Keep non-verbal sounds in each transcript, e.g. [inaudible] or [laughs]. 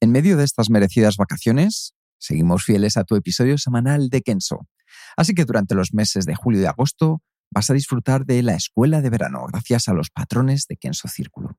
En medio de estas merecidas vacaciones, seguimos fieles a tu episodio semanal de Kenso. Así que durante los meses de julio y agosto vas a disfrutar de la escuela de verano gracias a los patrones de Kenso Círculo.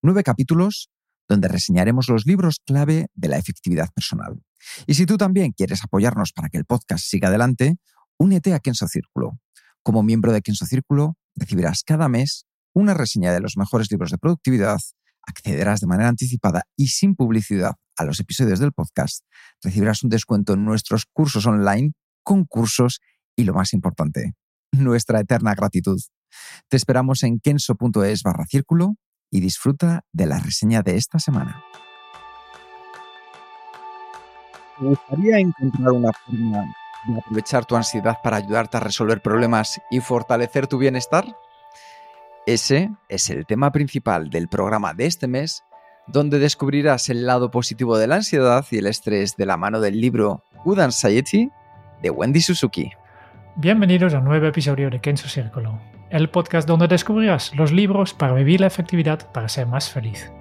Nueve capítulos donde reseñaremos los libros clave de la efectividad personal. Y si tú también quieres apoyarnos para que el podcast siga adelante, únete a Kenso Círculo. Como miembro de Kenso Círculo, recibirás cada mes una reseña de los mejores libros de productividad, accederás de manera anticipada y sin publicidad a los episodios del podcast, recibirás un descuento en nuestros cursos online, concursos y lo más importante, nuestra eterna gratitud. Te esperamos en kenso.es barra círculo y disfruta de la reseña de esta semana. ¿Te gustaría encontrar una forma de aprovechar tu ansiedad para ayudarte a resolver problemas y fortalecer tu bienestar? Ese es el tema principal del programa de este mes, donde descubrirás el lado positivo de la ansiedad y el estrés de la mano del libro Good Anxiety de Wendy Suzuki. Bienvenidos a un nuevo episodio de Kenzo Círculo, el podcast donde descubrirás los libros para vivir la efectividad para ser más feliz.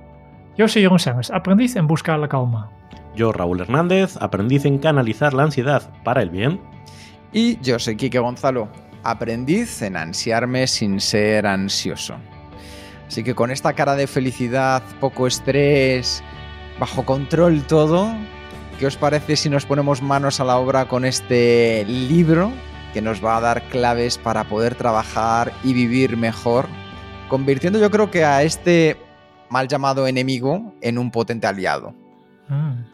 Yo soy Jeroen Sánchez, aprendiz en buscar la calma. Yo, Raúl Hernández, aprendiz en canalizar la ansiedad para el bien. Y yo soy Quique Gonzalo, aprendiz en ansiarme sin ser ansioso. Así que con esta cara de felicidad, poco estrés, bajo control todo, ¿qué os parece si nos ponemos manos a la obra con este libro que nos va a dar claves para poder trabajar y vivir mejor, convirtiendo yo creo que a este mal llamado enemigo en un potente aliado? Mm.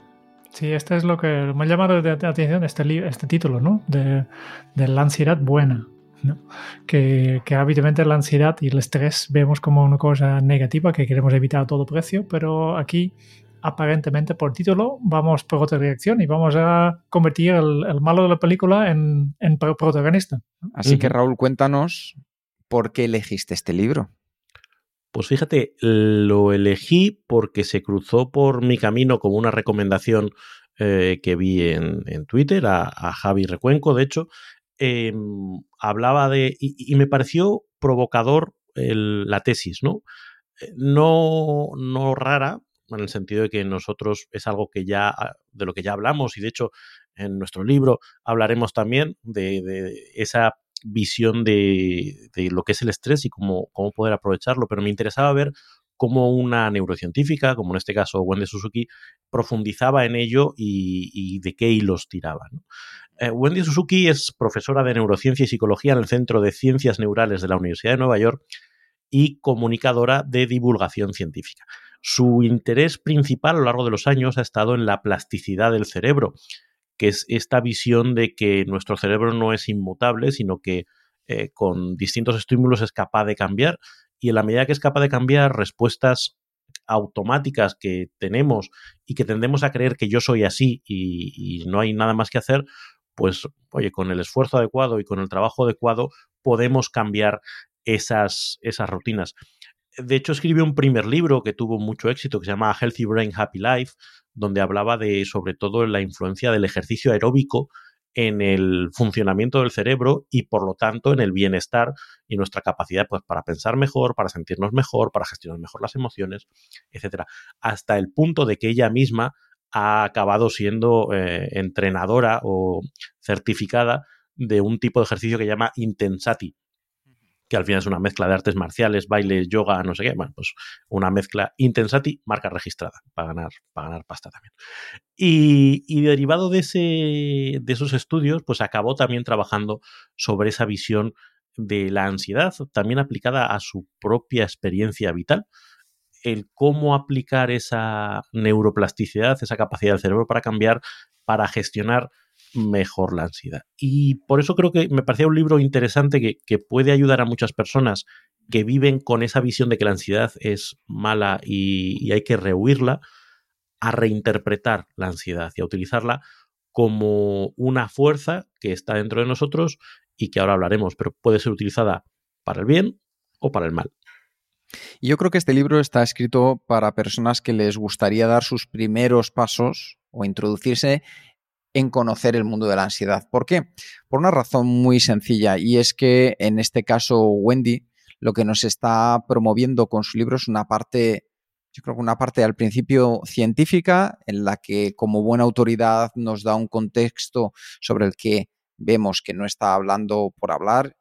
Sí, este es lo que me ha llamado la atención este, este título, ¿no? De, de la ansiedad buena. Que, que, habitualmente la ansiedad y el estrés vemos como una cosa negativa que queremos evitar a todo precio, pero aquí aparentemente por título vamos por otra dirección y vamos a convertir el, malo de la película en, en protagonista. Así que Raúl, cuéntanos por qué elegiste este libro. Pues fíjate, lo elegí porque se cruzó por mi camino como una recomendación eh, que vi en, en Twitter a, a, Javi Recuenco, de hecho, eh, hablaba de, y, me pareció provocador la tesis, ¿no? Eh, no, no rara, en el sentido de que nosotros es algo que ya, de lo que ya hablamos y de hecho en nuestro libro hablaremos también de, de esa visión de, de, lo que es el estrés y cómo, cómo poder aprovecharlo, pero me interesaba ver cómo una neurocientífica, como en este caso Wendy Suzuki, profundizaba en ello y, y de qué hilos tiraba. ¿no? Eh, Wendy Suzuki es profesora de neurociencia y psicología en el Centro de Ciencias Neurales de la Universidad de Nueva York y comunicadora de divulgación científica. Su interés principal a lo largo de los años ha estado en la plasticidad del cerebro, que es esta visión de que nuestro cerebro no es inmutable, sino que eh, con distintos estímulos es capaz de cambiar y en la medida que es capaz de cambiar respuestas automáticas que tenemos y que tendemos a creer que yo soy así y, y no hay nada más que hacer, pues oye, con el esfuerzo adecuado y con el trabajo adecuado podemos cambiar esas, esas rutinas. De hecho, escribió un primer libro que tuvo mucho éxito, que se llama Healthy Brain, Happy Life, donde hablaba de, sobre todo, la influencia del ejercicio aeróbico en el funcionamiento del cerebro y, por lo tanto, en el bienestar y nuestra capacidad pues, para pensar mejor, para sentirnos mejor, para gestionar mejor las emociones, etcétera. Hasta el punto de que ella misma ha acabado siendo eh, entrenadora o certificada de un tipo de ejercicio que llama Intensati, que al final es una mezcla de artes marciales, baile, yoga, no sé qué, bueno, pues una mezcla intensati, marca registrada, para ganar, para ganar pasta también. Y, y, derivado de, ese, de esos estudios, pues acabó también trabajando sobre esa visión de la ansiedad, también aplicada a su propia experiencia vital, el cómo aplicar esa neuroplasticidad, esa capacidad del cerebro para cambiar, para gestionar mejor la ansiedad. Y por eso creo que me parecía un libro interesante que, puede ayudar a muchas personas que viven con esa visión de que la ansiedad es mala y, hay que rehuirla, a reinterpretar la ansiedad y a utilizarla como una fuerza que está dentro de nosotros y que ahora hablaremos, pero puede ser utilizada para el bien o para el mal. Y yo creo que este libro está escrito para personas que les gustaría dar sus primeros pasos o introducirse en conocer el mundo de la ansiedad. ¿Por qué? Por una razón muy sencilla y es que en este caso Wendy lo que nos está promoviendo con su libro es una parte, yo creo que una parte al principio científica en la que como buena autoridad nos da un contexto sobre el que vemos que no está hablando por hablar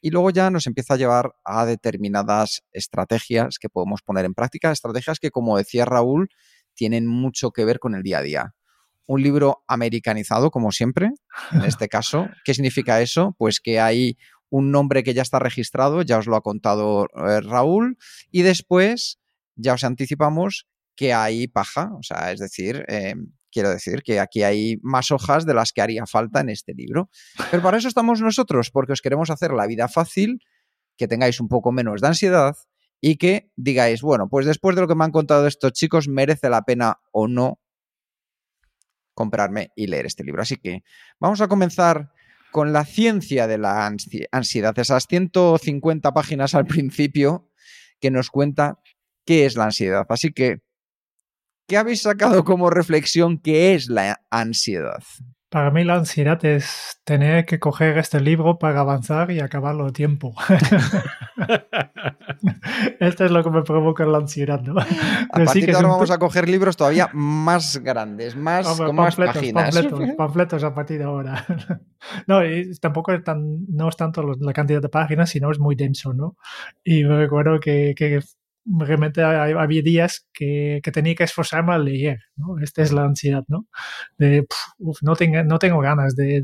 y luego ya nos empieza a llevar a determinadas estrategias que podemos poner en práctica, estrategias que, como decía Raúl, tienen mucho que ver con el día a día. Un libro americanizado, como siempre, en este caso. [laughs] ¿Qué significa eso? Pues que hay un nombre que ya está registrado, ya os lo ha contado eh, Raúl, y después ya os anticipamos que hay paja, o sea, es decir, eh, Quiero decir que aquí hay más hojas de las que haría falta en este libro. Pero para eso estamos nosotros, porque os queremos hacer la vida fácil, que tengáis un poco menos de ansiedad y que digáis, bueno, pues después de lo que me han contado estos chicos, merece la pena o no comprarme y leer este libro. Así que vamos a comenzar con la ciencia de la ansiedad, esas 150 páginas al principio que nos cuenta qué es la ansiedad. Así que ¿Qué habéis sacado como reflexión que es la ansiedad? Para mí la ansiedad es tener que coger este libro para avanzar y acabarlo a tiempo. [laughs] Esto es lo que me provoca la ansiedad, ¿no? A partir de ahora vamos a coger libros todavía más grandes, más con más páginas. Panfletos, [laughs] panfletos a partir de ahora. [laughs] No, y tampoco es tan, no es tanto la cantidad de páginas, sino es muy denso, ¿no? Y me recuerdo que, que realmente había días que, tenía que esforzarme a leer, ¿no? Esta es la ansiedad, ¿no? De, no, tengo, no tengo ganas de,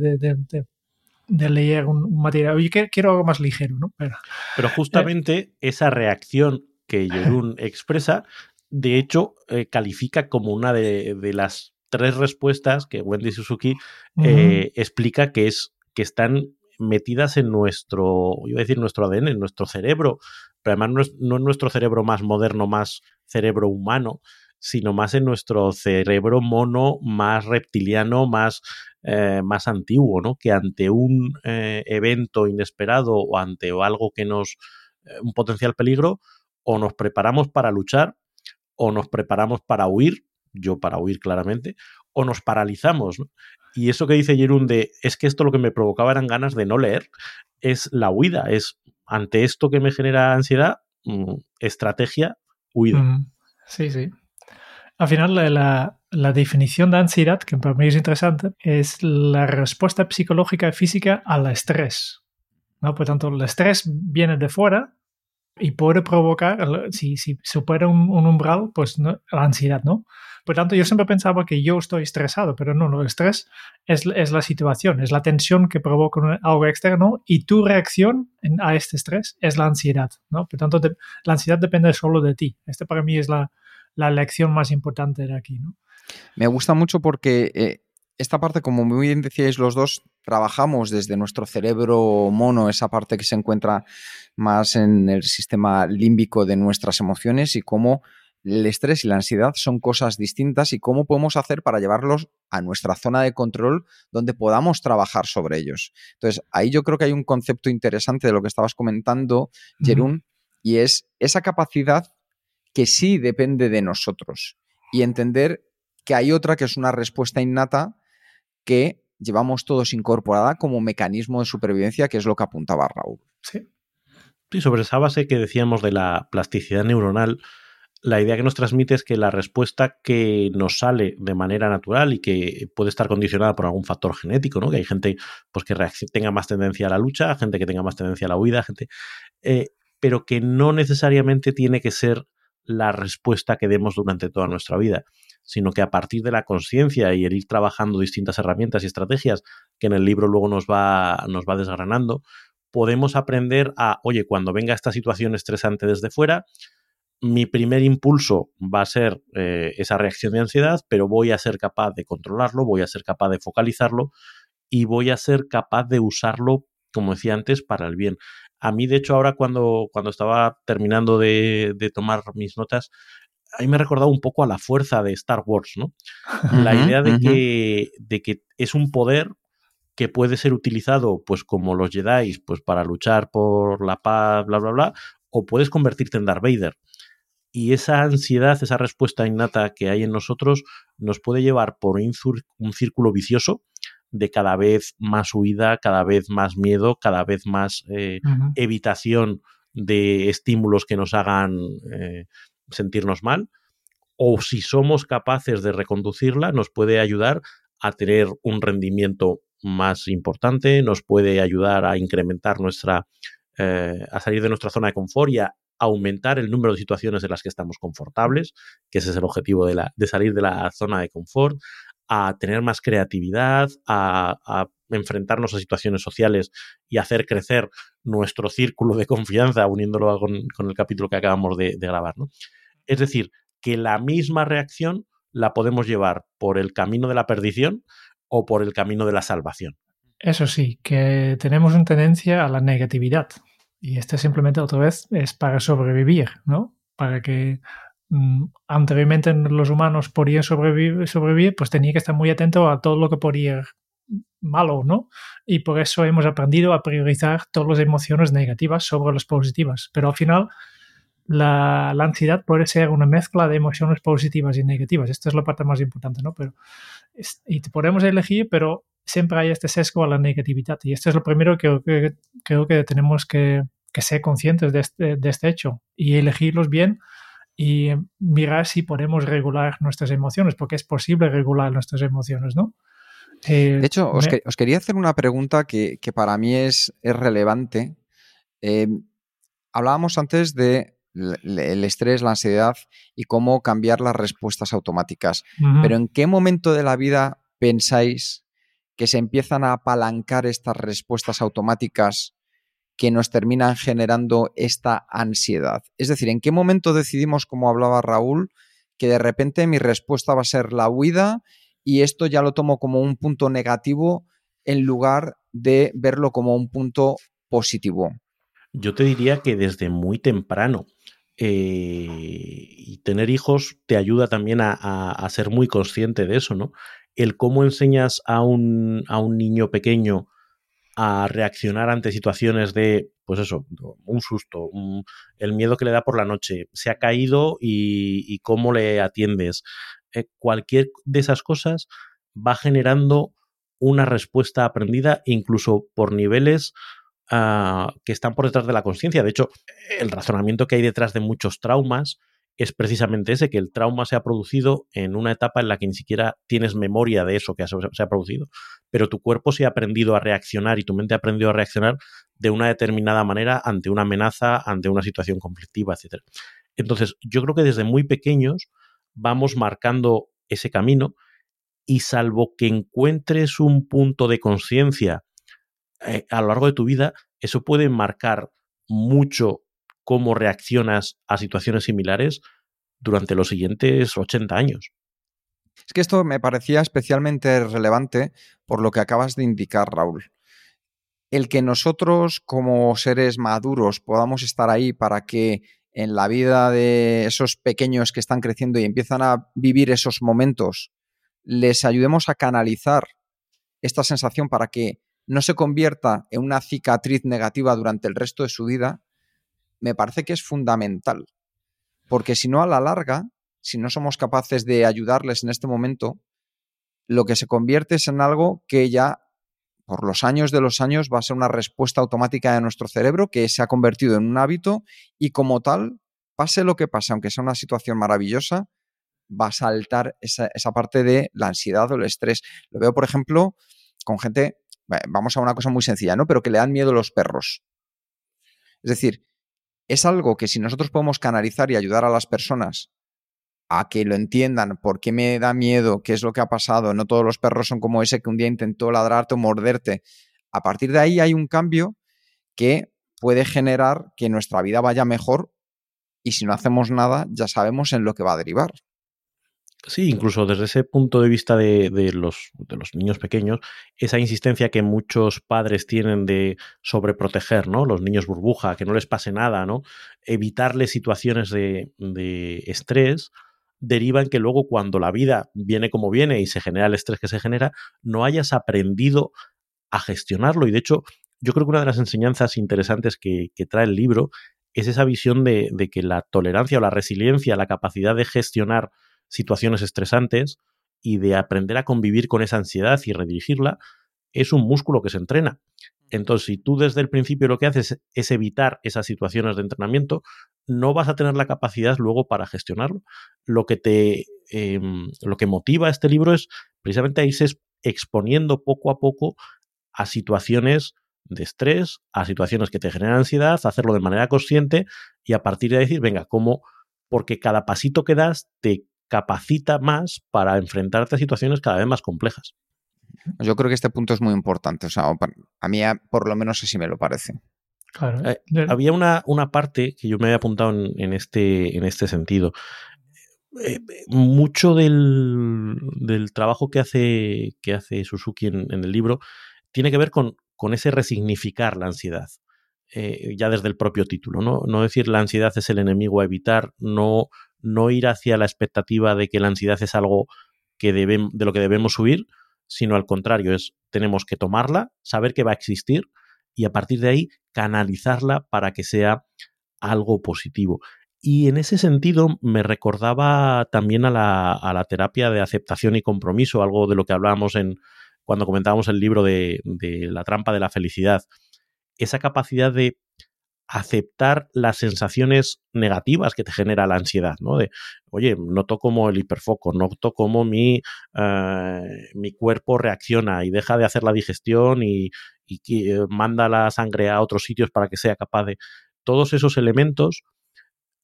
leer un, material. Oye, quiero algo más ligero, ¿no? Pero, Pero justamente esa reacción que [laughs] Jerún expresa, de hecho, eh, califica como una de, las tres respuestas que Wendy Suzuki eh, explica que es que están metidas en nuestro, iba a decir nuestro ADN, en nuestro cerebro, pero además no es, nuestro cerebro más moderno, más cerebro humano, sino más en nuestro cerebro mono, más reptiliano, más, eh, más antiguo, ¿no? Que ante un eh, evento inesperado o ante algo que nos, eh, un potencial peligro, o nos preparamos para luchar, o nos preparamos para huir, yo para huir claramente, o nos paralizamos. Y eso que dice Jerún de es que esto lo que me provocaba eran ganas de no leer, es la huida, es ante esto que me genera ansiedad, mm, estrategia, huida. Sí, sí. Al final, la, la, definición de ansiedad, que para mí es interesante, es la respuesta psicológica y física al estrés. ¿no? Por tanto, el estrés viene de fuera y puede provocar, si, si supera un, umbral, pues la ansiedad, ¿no? Por tanto, yo siempre pensaba que yo estoy estresado, pero no, no, el estrés es, la situación, es la tensión que provoca algo externo y tu reacción a este estrés es la ansiedad, ¿no? Por tanto, la ansiedad depende solo de ti. Este para mí es la, la lección más importante de aquí. Me gusta mucho porque eh, esta parte, como muy bien decíais los dos, trabajamos desde nuestro cerebro mono, esa parte que se encuentra más en el sistema límbico de nuestras emociones y cómo el estrés y la ansiedad son cosas distintas y cómo podemos hacer para llevarlos a nuestra zona de control donde podamos trabajar sobre ellos. Entonces, ahí yo creo que hay un concepto interesante de lo que estabas comentando, Jerún, y es esa capacidad que sí depende de nosotros y entender que hay otra que es una respuesta innata que llevamos todos incorporada como mecanismo de supervivencia, que es lo que apuntaba Raúl. Sí. Sí, sobre esa base que decíamos de la plasticidad neuronal, la idea que nos transmite es que la respuesta que nos sale de manera natural y que puede estar condicionada por algún factor genético, ¿no? Que hay gente pues, que tenga más tendencia a la lucha, gente que tenga más tendencia a la huida, gente. Eh, pero que no necesariamente tiene que ser la respuesta que demos durante toda nuestra vida, sino que a partir de la conciencia y el ir trabajando distintas herramientas y estrategias que en el libro luego nos va, nos va desgranando, podemos aprender a, oye, cuando venga esta situación estresante desde fuera, mi primer impulso va a ser eh, esa reacción de ansiedad, pero voy a ser capaz de controlarlo, voy a ser capaz de focalizarlo y voy a ser capaz de usarlo, como decía antes, para el bien. A mí, de hecho, ahora cuando, cuando estaba terminando de, de tomar mis notas, a mí me ha recordado un poco a la fuerza de Star Wars, ¿no? la idea de, que, de que es un poder que puede ser utilizado, pues como los Jedi, pues para luchar por la paz, bla, bla, bla, o puedes convertirte en Darth Vader. Y esa ansiedad, esa respuesta innata que hay en nosotros, nos puede llevar por un círculo vicioso de cada vez más huida, cada vez más miedo, cada vez más eh, evitación de estímulos que nos hagan eh, sentirnos mal. O si somos capaces de reconducirla, nos puede ayudar a tener un rendimiento más importante, nos puede ayudar a incrementar nuestra, eh, a salir de nuestra zona de confort y a aumentar el número de situaciones en las que estamos confortables, que ese es el objetivo de, salir de la zona de confort, a tener más creatividad, a, enfrentarnos a situaciones sociales y hacer crecer nuestro círculo de confianza, uniéndolo con, con el capítulo que acabamos de, grabar. Es decir, que la misma reacción la podemos llevar por el camino de la perdición o por el camino de la salvación. Eso sí, que tenemos una tendencia a la negatividad. Y este simplemente otra vez es para sobrevivir, ¿no? Para que mm, anteriormente los humanos podían sobrevivir, sobrevivir, pues tenía que estar muy atento a todo lo que podía malo, ¿no? Y por eso hemos aprendido a priorizar todas las emociones negativas sobre las positivas. Pero al final, la, ansiedad puede ser una mezcla de emociones positivas y negativas. Esta es la parte más importante, ¿no? Pero y podemos elegir, pero siempre hay este sesgo a la negatividad. Y esto es lo primero que, creo que tenemos que, ser conscientes de este, de este, hecho y elegirlos bien y mirar si podemos regular nuestras emociones, porque es posible regular nuestras emociones, ¿no? Eh, de hecho, os, quería hacer una pregunta que, para mí es, es relevante. Eh, hablábamos antes de el estrés, la ansiedad y cómo cambiar las respuestas automáticas. Pero ¿en qué momento de la vida pensáis que se empiezan a apalancar estas respuestas automáticas que nos terminan generando esta ansiedad? Es decir, ¿en qué momento decidimos, como hablaba Raúl, que de repente mi respuesta va a ser la huida y esto ya lo tomo como un punto negativo en lugar de verlo como un punto positivo? Yo te diría que desde muy temprano. Eh, y tener hijos te ayuda también a, ser muy consciente de eso, ¿no? El cómo enseñas a un, a un niño pequeño a reaccionar ante situaciones de, pues eso, un susto, el miedo que le da por la noche, se ha caído y, cómo le atiendes. Eh, cualquier de esas cosas va generando una respuesta aprendida incluso por niveles Ah, que están por detrás de la conciencia. De hecho, el razonamiento que hay detrás de muchos traumas es precisamente ese, que el trauma se ha producido en una etapa en la que ni siquiera tienes memoria de eso que se ha producido, pero tu cuerpo se ha aprendido a reaccionar y tu mente ha aprendido a reaccionar de una determinada manera ante una amenaza, ante una situación conflictiva, etc. Entonces, yo creo que desde muy pequeños vamos marcando ese camino y salvo que encuentres un punto de conciencia eh, a lo largo de tu vida, eso puede marcar mucho cómo reaccionas a situaciones similares durante los siguientes 80 años. Es que esto me parecía especialmente relevante por lo que acabas de indicar, Raúl. El que nosotros como seres maduros podamos estar ahí para que en la vida de esos pequeños que están creciendo y empiezan a vivir esos momentos, les ayudemos a canalizar esta sensación para que no se convierta en una cicatriz negativa durante el resto de su vida, me parece que es fundamental. Porque si no, a la larga, si no somos capaces de ayudarles en este momento, lo que se convierte es en algo que ya, por los años de los años, va a ser una respuesta automática de nuestro cerebro que se ha convertido en un hábito y como tal, pase lo que pase, aunque sea una situación maravillosa, va a saltar esa, esa parte de la ansiedad o el estrés. Lo veo, por ejemplo, con gente vamos a una cosa muy sencilla, ¿no? Pero que le dan miedo los perros. Es decir, es algo que si nosotros podemos canalizar y ayudar a las personas a que lo entiendan, por qué me da miedo, qué es lo que ha pasado, no todos los perros son como ese que un día intentó ladrarte o morderte. A partir de ahí hay un cambio que puede generar que nuestra vida vaya mejor y si no hacemos nada ya sabemos en lo que va a derivar. Sí, incluso desde ese punto de vista de, los, de, los, niños pequeños, esa insistencia que muchos padres tienen de sobreproteger, ¿no? Los niños burbuja, que no les pase nada, ¿no? Evitarles situaciones de, de estrés deriva en que luego cuando la vida viene como viene y se genera el estrés que se genera, no hayas aprendido a gestionarlo. Y de hecho, yo creo que una de las enseñanzas interesantes que, que trae el libro es esa visión de, de, que la tolerancia o la resiliencia, la capacidad de gestionar situaciones estresantes y de aprender a convivir con esa ansiedad y redirigirla, es un músculo que se entrena. Entonces, si tú desde el principio lo que haces es evitar esas situaciones de entrenamiento, no vas a tener la capacidad luego para gestionarlo. Lo que te em, lo que motiva este libro es precisamente a irse exponiendo poco a poco a situaciones de estrés, a situaciones que te generan ansiedad, hacerlo de manera consciente y a partir de decir, venga, ¿cómo? Porque cada pasito que das te capacita más para enfrentarte a situaciones cada vez más complejas. Yo creo que este punto es muy importante. O sea, a mí por lo menos así me lo parece. Claro. Eh, había una, una, parte que yo me había apuntado en, este, en este sentido. Eh, mucho del, del, trabajo que hace, que hace Suzuki en, el libro tiene que ver con, con ese resignificar la ansiedad. Eh, ya desde el propio título, ¿no? No decir la ansiedad es el enemigo a evitar, no, no ir hacia la expectativa de que la ansiedad es algo que de lo que debemos huir, sino al contrario, es tenemos que tomarla, saber que va a existir y a partir de ahí canalizarla para que sea algo positivo. Y en ese sentido me recordaba también a la, a la terapia de aceptación y compromiso, algo de lo que hablábamos en cuando comentábamos el libro de, de la trampa de la felicidad. Esa capacidad de aceptar las sensaciones negativas que te genera la ansiedad, ¿no? De, oye, noto como el hiperfoco, noto como mi, eh, mi cuerpo reacciona y deja de hacer la digestión y, eh, manda la sangre a otros sitios para que sea capaz de... Todos esos elementos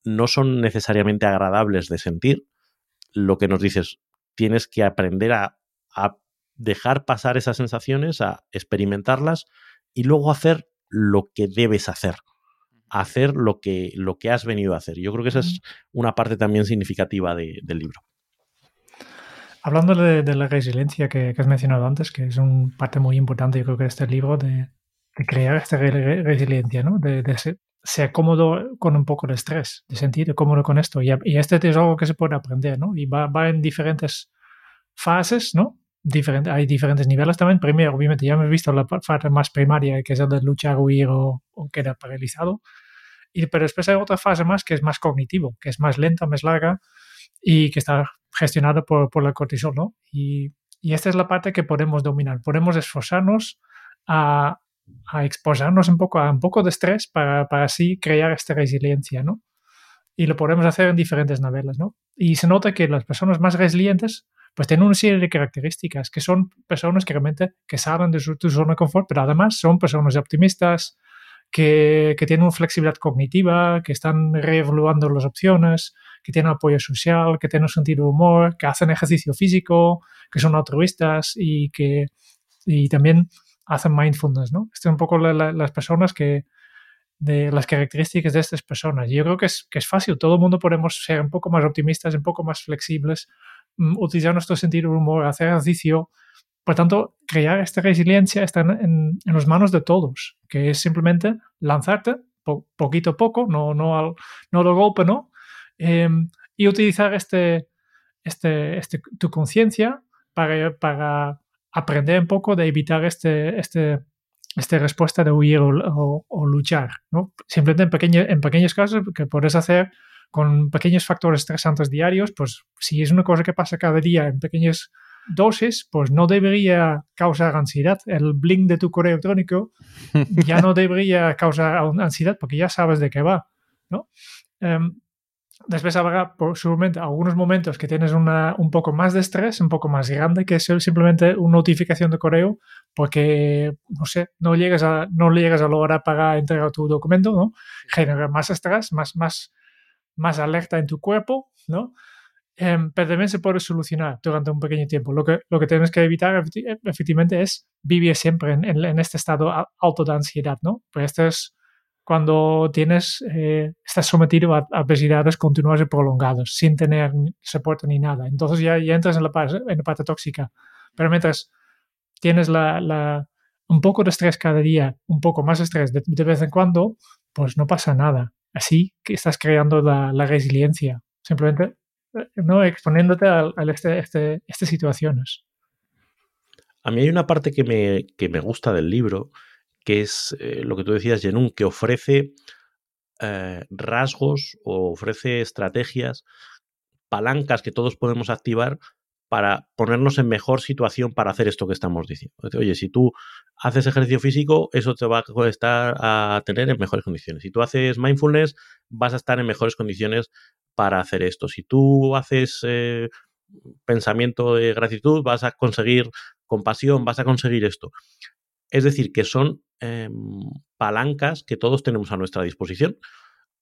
no son necesariamente agradables de sentir. Lo que nos dices, tienes que aprender a dejar pasar esas sensaciones, a experimentarlas y luego hacer lo que debes hacer hacer lo que, lo que has venido a hacer. Yo creo que esa es una parte también significativa del libro. Hablando de, la resiliencia que, has mencionado antes, que es una parte muy importante, yo creo que de este libro, de, crear esta resiliencia, ¿no? de, ser, cómodo con un poco de estrés, de sentir cómodo con esto. Y, y, este es algo que se puede aprender, ¿no? Y va, va en diferentes fases, ¿no? Diferente, hay diferentes niveles también. Primero, obviamente, ya hemos visto la fase más primaria, que es el de luchar, huir o, o quedar paralizado. Y, pero después hay otra fase más que es más cognitivo, que es más lenta, más larga y que está gestionada por, por el cortisol, ¿no? Y, y, esta es la parte que podemos dominar. Podemos esforzarnos a, a exponernos un poco a un poco de estrés para, para así crear esta resiliencia, ¿no? Y lo podemos hacer en diferentes niveles, ¿no? Y se nota que las personas más resilientes pues tienen una serie de características que son personas que realmente que salen de su, zona de confort, pero además son personas optimistas, que, tienen una flexibilidad cognitiva, que están reevaluando las opciones, que tienen apoyo social, que tienen sentido de humor, que hacen ejercicio físico, que son altruistas y que y también hacen mindfulness, ¿no? Estas son un poco las personas que, las características de estas personas. Yo creo que es, que es fácil, todo el mundo podemos ser un poco más optimistas, un poco más flexibles, mm, utilizar nuestro sentido de humor, hacer ejercicio, por tanto, crear esta resiliencia está en, en, las manos de todos, que es simplemente lanzarte poquito a poco, no, no, al, no lo golpe, ¿no? Em, y utilizar este, este, este, tu conciencia para, para aprender un poco de evitar este, este, esta respuesta de huir o, o, luchar, ¿no? Simplemente en, pequeño, en pequeños casos que puedes hacer con pequeños factores estresantes diarios, pues si es una cosa que pasa cada día en pequeños dosis, pues no debería causar ansiedad. El blink de tu correo electrónico ya no [laughs] debería causar ansiedad porque ya sabes de qué va, ¿no? Em, después habrá seguramente algunos momentos que tienes una, un poco más de estrés, un poco más grande que simplemente una notificación de correo porque, no sé, no llegas a, no llegas a la hora para entregar tu documento, ¿no? Genera más estrés, más, más, más alerta en tu cuerpo, ¿no? También se puede solucionar durante un pequeño tiempo. Lo que, lo que tienes que evitar efectivamente es vivir siempre en, en, este estado alto de ansiedad, ¿no? Pues esto es cuando tienes, eh, estás sometido a adversidades continuas y prolongadas, sin tener soporte ni nada. Entonces ya, ya entras en la, en la parte tóxica. Pero mientras tienes la, la, un poco de estrés cada día, un poco más estrés de, de, vez en cuando, pues no pasa nada. Así que estás creando la, la resiliencia. Simplemente eh, no exponiéndote a, este, este, estas situaciones. A mí hay una parte que me, que me gusta del libro, que es eh, lo que tú decías, Jenun, que ofrece eh, rasgos o ofrece estrategias, palancas que todos podemos activar para ponernos en mejor situación para hacer esto que estamos diciendo. Oye, si tú haces ejercicio físico, eso te va a estar a tener en mejores condiciones. Si tú haces mindfulness, vas a estar en mejores condiciones para hacer esto. Si tú haces eh, pensamiento de gratitud, vas a conseguir compasión, vas a conseguir esto. Es decir, que son eh, palancas que todos tenemos a nuestra disposición,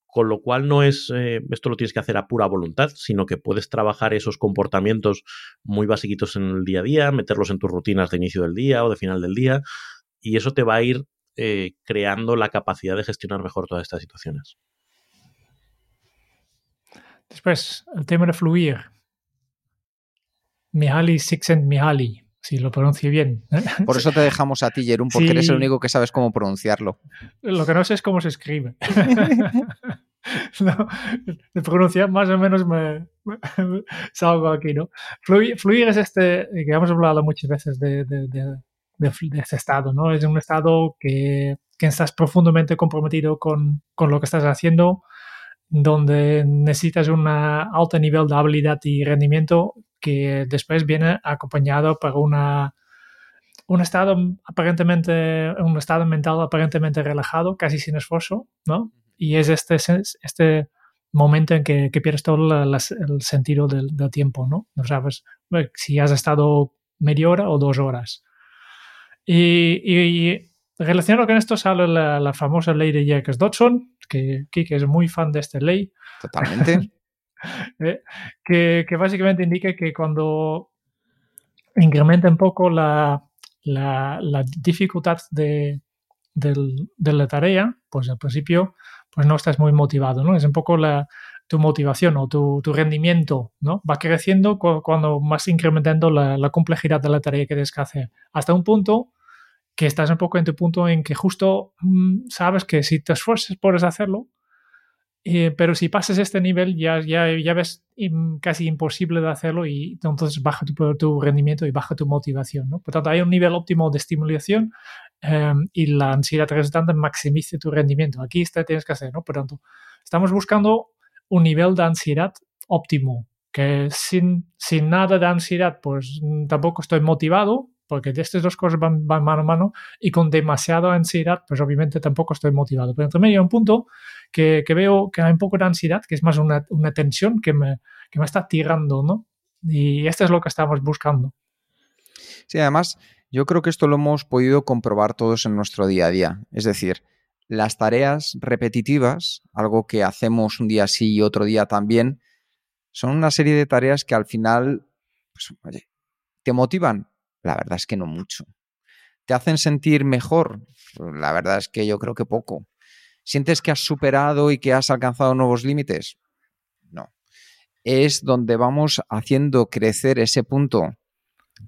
con lo cual no es, eh, esto lo tienes que hacer a pura voluntad, sino que puedes trabajar esos comportamientos muy basiquitos en el día a día, meterlos en tus rutinas de inicio del día o de final del día, y eso te va a ir eh, creando la capacidad de gestionar mejor todas estas situaciones. Después, el tema de fluir. Mihaly Csikszentmihalyi, si lo pronuncio bien. Por eso te dejamos a ti, Jerún, porque sí. eres el único que sabes cómo pronunciarlo. Lo que no sé es cómo se escribe. [laughs] no, de pronunciar más o menos me, me, [laughs] salgo aquí, ¿no? Fluir, fluir, es este, que hemos hablado muchas veces de, de, de, de este estado, ¿no? Es un estado que, que estás profundamente comprometido con, con, lo que estás haciendo, donde necesitas un alto nivel de habilidad y rendimiento que después viene acompañado por una, un estado aparentemente, un estado mental aparentemente relajado, casi sin esfuerzo, ¿no? Y es este, este momento en que, que pierdes todo el sentido del, tiempo, ¿no? No sabes si has estado media hora o dos horas. Y, y, relacionado con esto sale la, famosa ley de Jacques-Dodson, que Kike es muy fan de esta ley. Totalmente. [laughs] ¿eh? que, que, básicamente indica que cuando incrementa un poco la, la, la dificultad de, de, de, la tarea, pues al principio pues no estás muy motivado, ¿no? Es un poco la, tu motivación o tu, tu, rendimiento, ¿no? Va creciendo cuando vas incrementando la, la, complejidad de la tarea que tienes que hacer. Hasta un punto que estás un poco en tu punto en que justo mmm, sabes que si te esfuerzas puedes hacerlo, eh, pero si pasas este nivel ya, ya, ya ves casi imposible de hacerlo y entonces baja tu, tu rendimiento y baja tu motivación. ¿no? Por tanto, hay un nivel óptimo de estimulación eh, y la ansiedad resultante maximiza tu rendimiento. Aquí está, tienes que hacer. ¿no? Por tanto, estamos buscando un nivel de ansiedad óptimo, que sin, sin nada de ansiedad, pues tampoco estoy motivado, porque estas dos cosas van, mano a mano y con demasiada ansiedad, pues obviamente tampoco estoy motivado. Pero medio hay un punto que, que, veo que hay un poco de ansiedad, que es más una, una tensión que me, que me está tirando, ¿no? Y esto es lo que estamos buscando. Sí, además, yo creo que esto lo hemos podido comprobar todos en nuestro día a día. Es decir, las tareas repetitivas, algo que hacemos un día sí y otro día también, son una serie de tareas que al final, pues, oye, te motivan, la verdad es que no mucho. ¿Te hacen sentir mejor? La verdad es que yo creo que poco. ¿Sientes que has superado y que has alcanzado nuevos límites? No. Es donde vamos haciendo crecer ese punto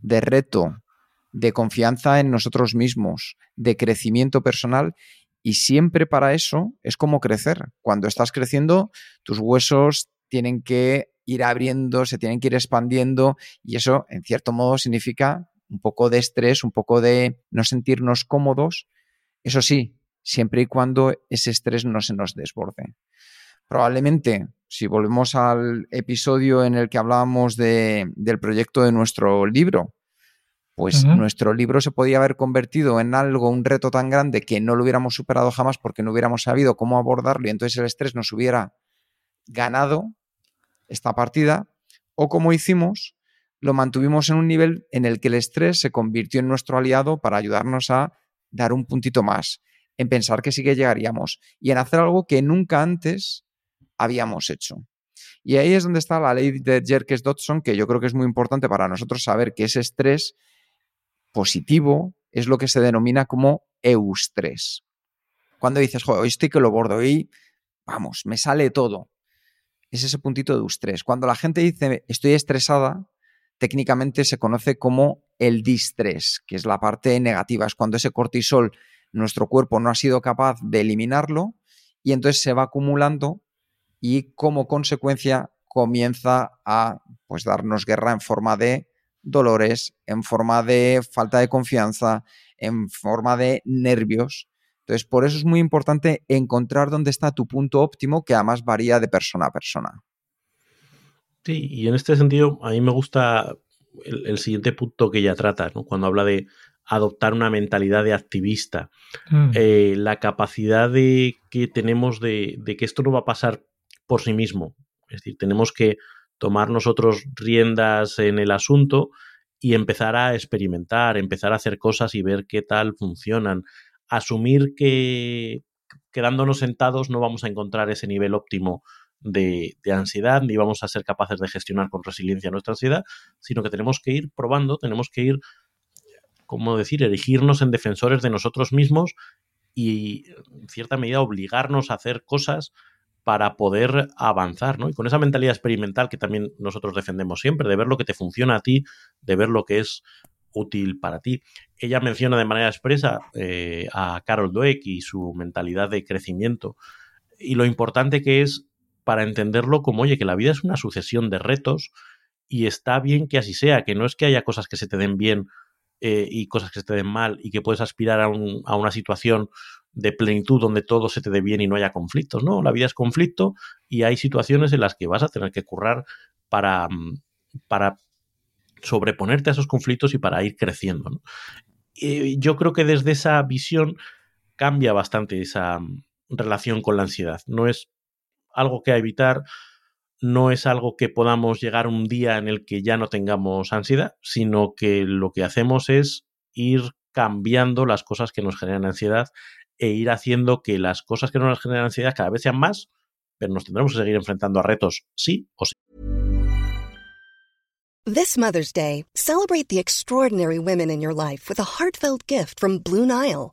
de reto, de confianza en nosotros mismos, de crecimiento personal y siempre para eso es como crecer. Cuando estás creciendo, tus huesos tienen que ir abriendo, se tienen que ir expandiendo y eso en cierto modo significa un poco de estrés, un poco de no sentirnos cómodos. Eso sí, siempre y cuando ese estrés no se nos desborde. Probablemente, si volvemos al episodio en el que hablábamos de, del proyecto de nuestro libro, pues uh -huh. nuestro libro se podía haber convertido en algo, un reto tan grande que no lo hubiéramos superado jamás porque no hubiéramos sabido cómo abordarlo y entonces el estrés nos hubiera ganado esta partida, o como hicimos, lo mantuvimos en un nivel en el que el estrés se convirtió en nuestro aliado para ayudarnos a dar un puntito más, en pensar que sí que llegaríamos y en hacer algo que nunca antes habíamos hecho. Y ahí es donde está la ley de Jerkes Dodson, que yo creo que es muy importante para nosotros saber que ese estrés positivo es lo que se denomina como eustrés. Cuando dices, joder, hoy estoy que lo bordo, hoy, vamos, me sale todo. Es ese puntito de estrés. Cuando la gente dice, estoy estresada, técnicamente se conoce como el distrés, que es la parte negativa. Es cuando ese cortisol nuestro cuerpo no ha sido capaz de eliminarlo y entonces se va acumulando y como consecuencia comienza a pues darnos guerra en forma de dolores, en forma de falta de confianza, en forma de nervios. Entonces, por eso es muy importante encontrar dónde está tu punto óptimo, que además varía de persona a persona. Sí, y en este sentido, a mí me gusta el, siguiente punto que ella trata, ¿no? cuando habla de adoptar una mentalidad de activista, mm. eh, la capacidad de que tenemos de, de, que esto no va a pasar por sí mismo. Es decir, tenemos que tomar nosotros riendas en el asunto y empezar a experimentar, empezar a hacer cosas y ver qué tal funcionan. Asumir que quedándonos sentados no vamos a encontrar ese nivel óptimo de, ansiedad, ni vamos a ser capaces de gestionar con resiliencia nuestra ansiedad, sino que tenemos que ir probando, tenemos que ir ¿cómo decir?, erigirnos en defensores de nosotros mismos y, en cierta medida, obligarnos a hacer cosas para poder avanzar, ¿no? Y con esa mentalidad experimental que también nosotros defendemos siempre, de ver lo que te funciona a ti, de ver lo que es útil para ti. Ella menciona de manera expresa eh, a Carol Dweck y su mentalidad de crecimiento y lo importante que es para entenderlo como, oye, que la vida es una sucesión de retos y está bien que así sea, que no es que haya cosas que se te den bien eh, y cosas que se te den mal y que puedes aspirar a, una situación de plenitud donde todo se te dé bien y no haya conflictos, ¿no? La vida es conflicto y hay situaciones en las que vas a tener que currar para, mm, para sobreponerte a esos conflictos y para ir creciendo, yo creo que desde esa visión cambia bastante esa mm, relación con la ansiedad. No es algo que evitar, no es algo que podamos llegar un día en el que ya no tengamos ansiedad, sino que lo que hacemos es ir cambiando las cosas que nos generan ansiedad e ir haciendo que las cosas que no nos generan ansiedad cada vez sean más, pero nos tendremos que seguir enfrentando a retos sí o sí. This Mother's Day, celebrate the extraordinary women in your life with a heartfelt gift from Blue Nile.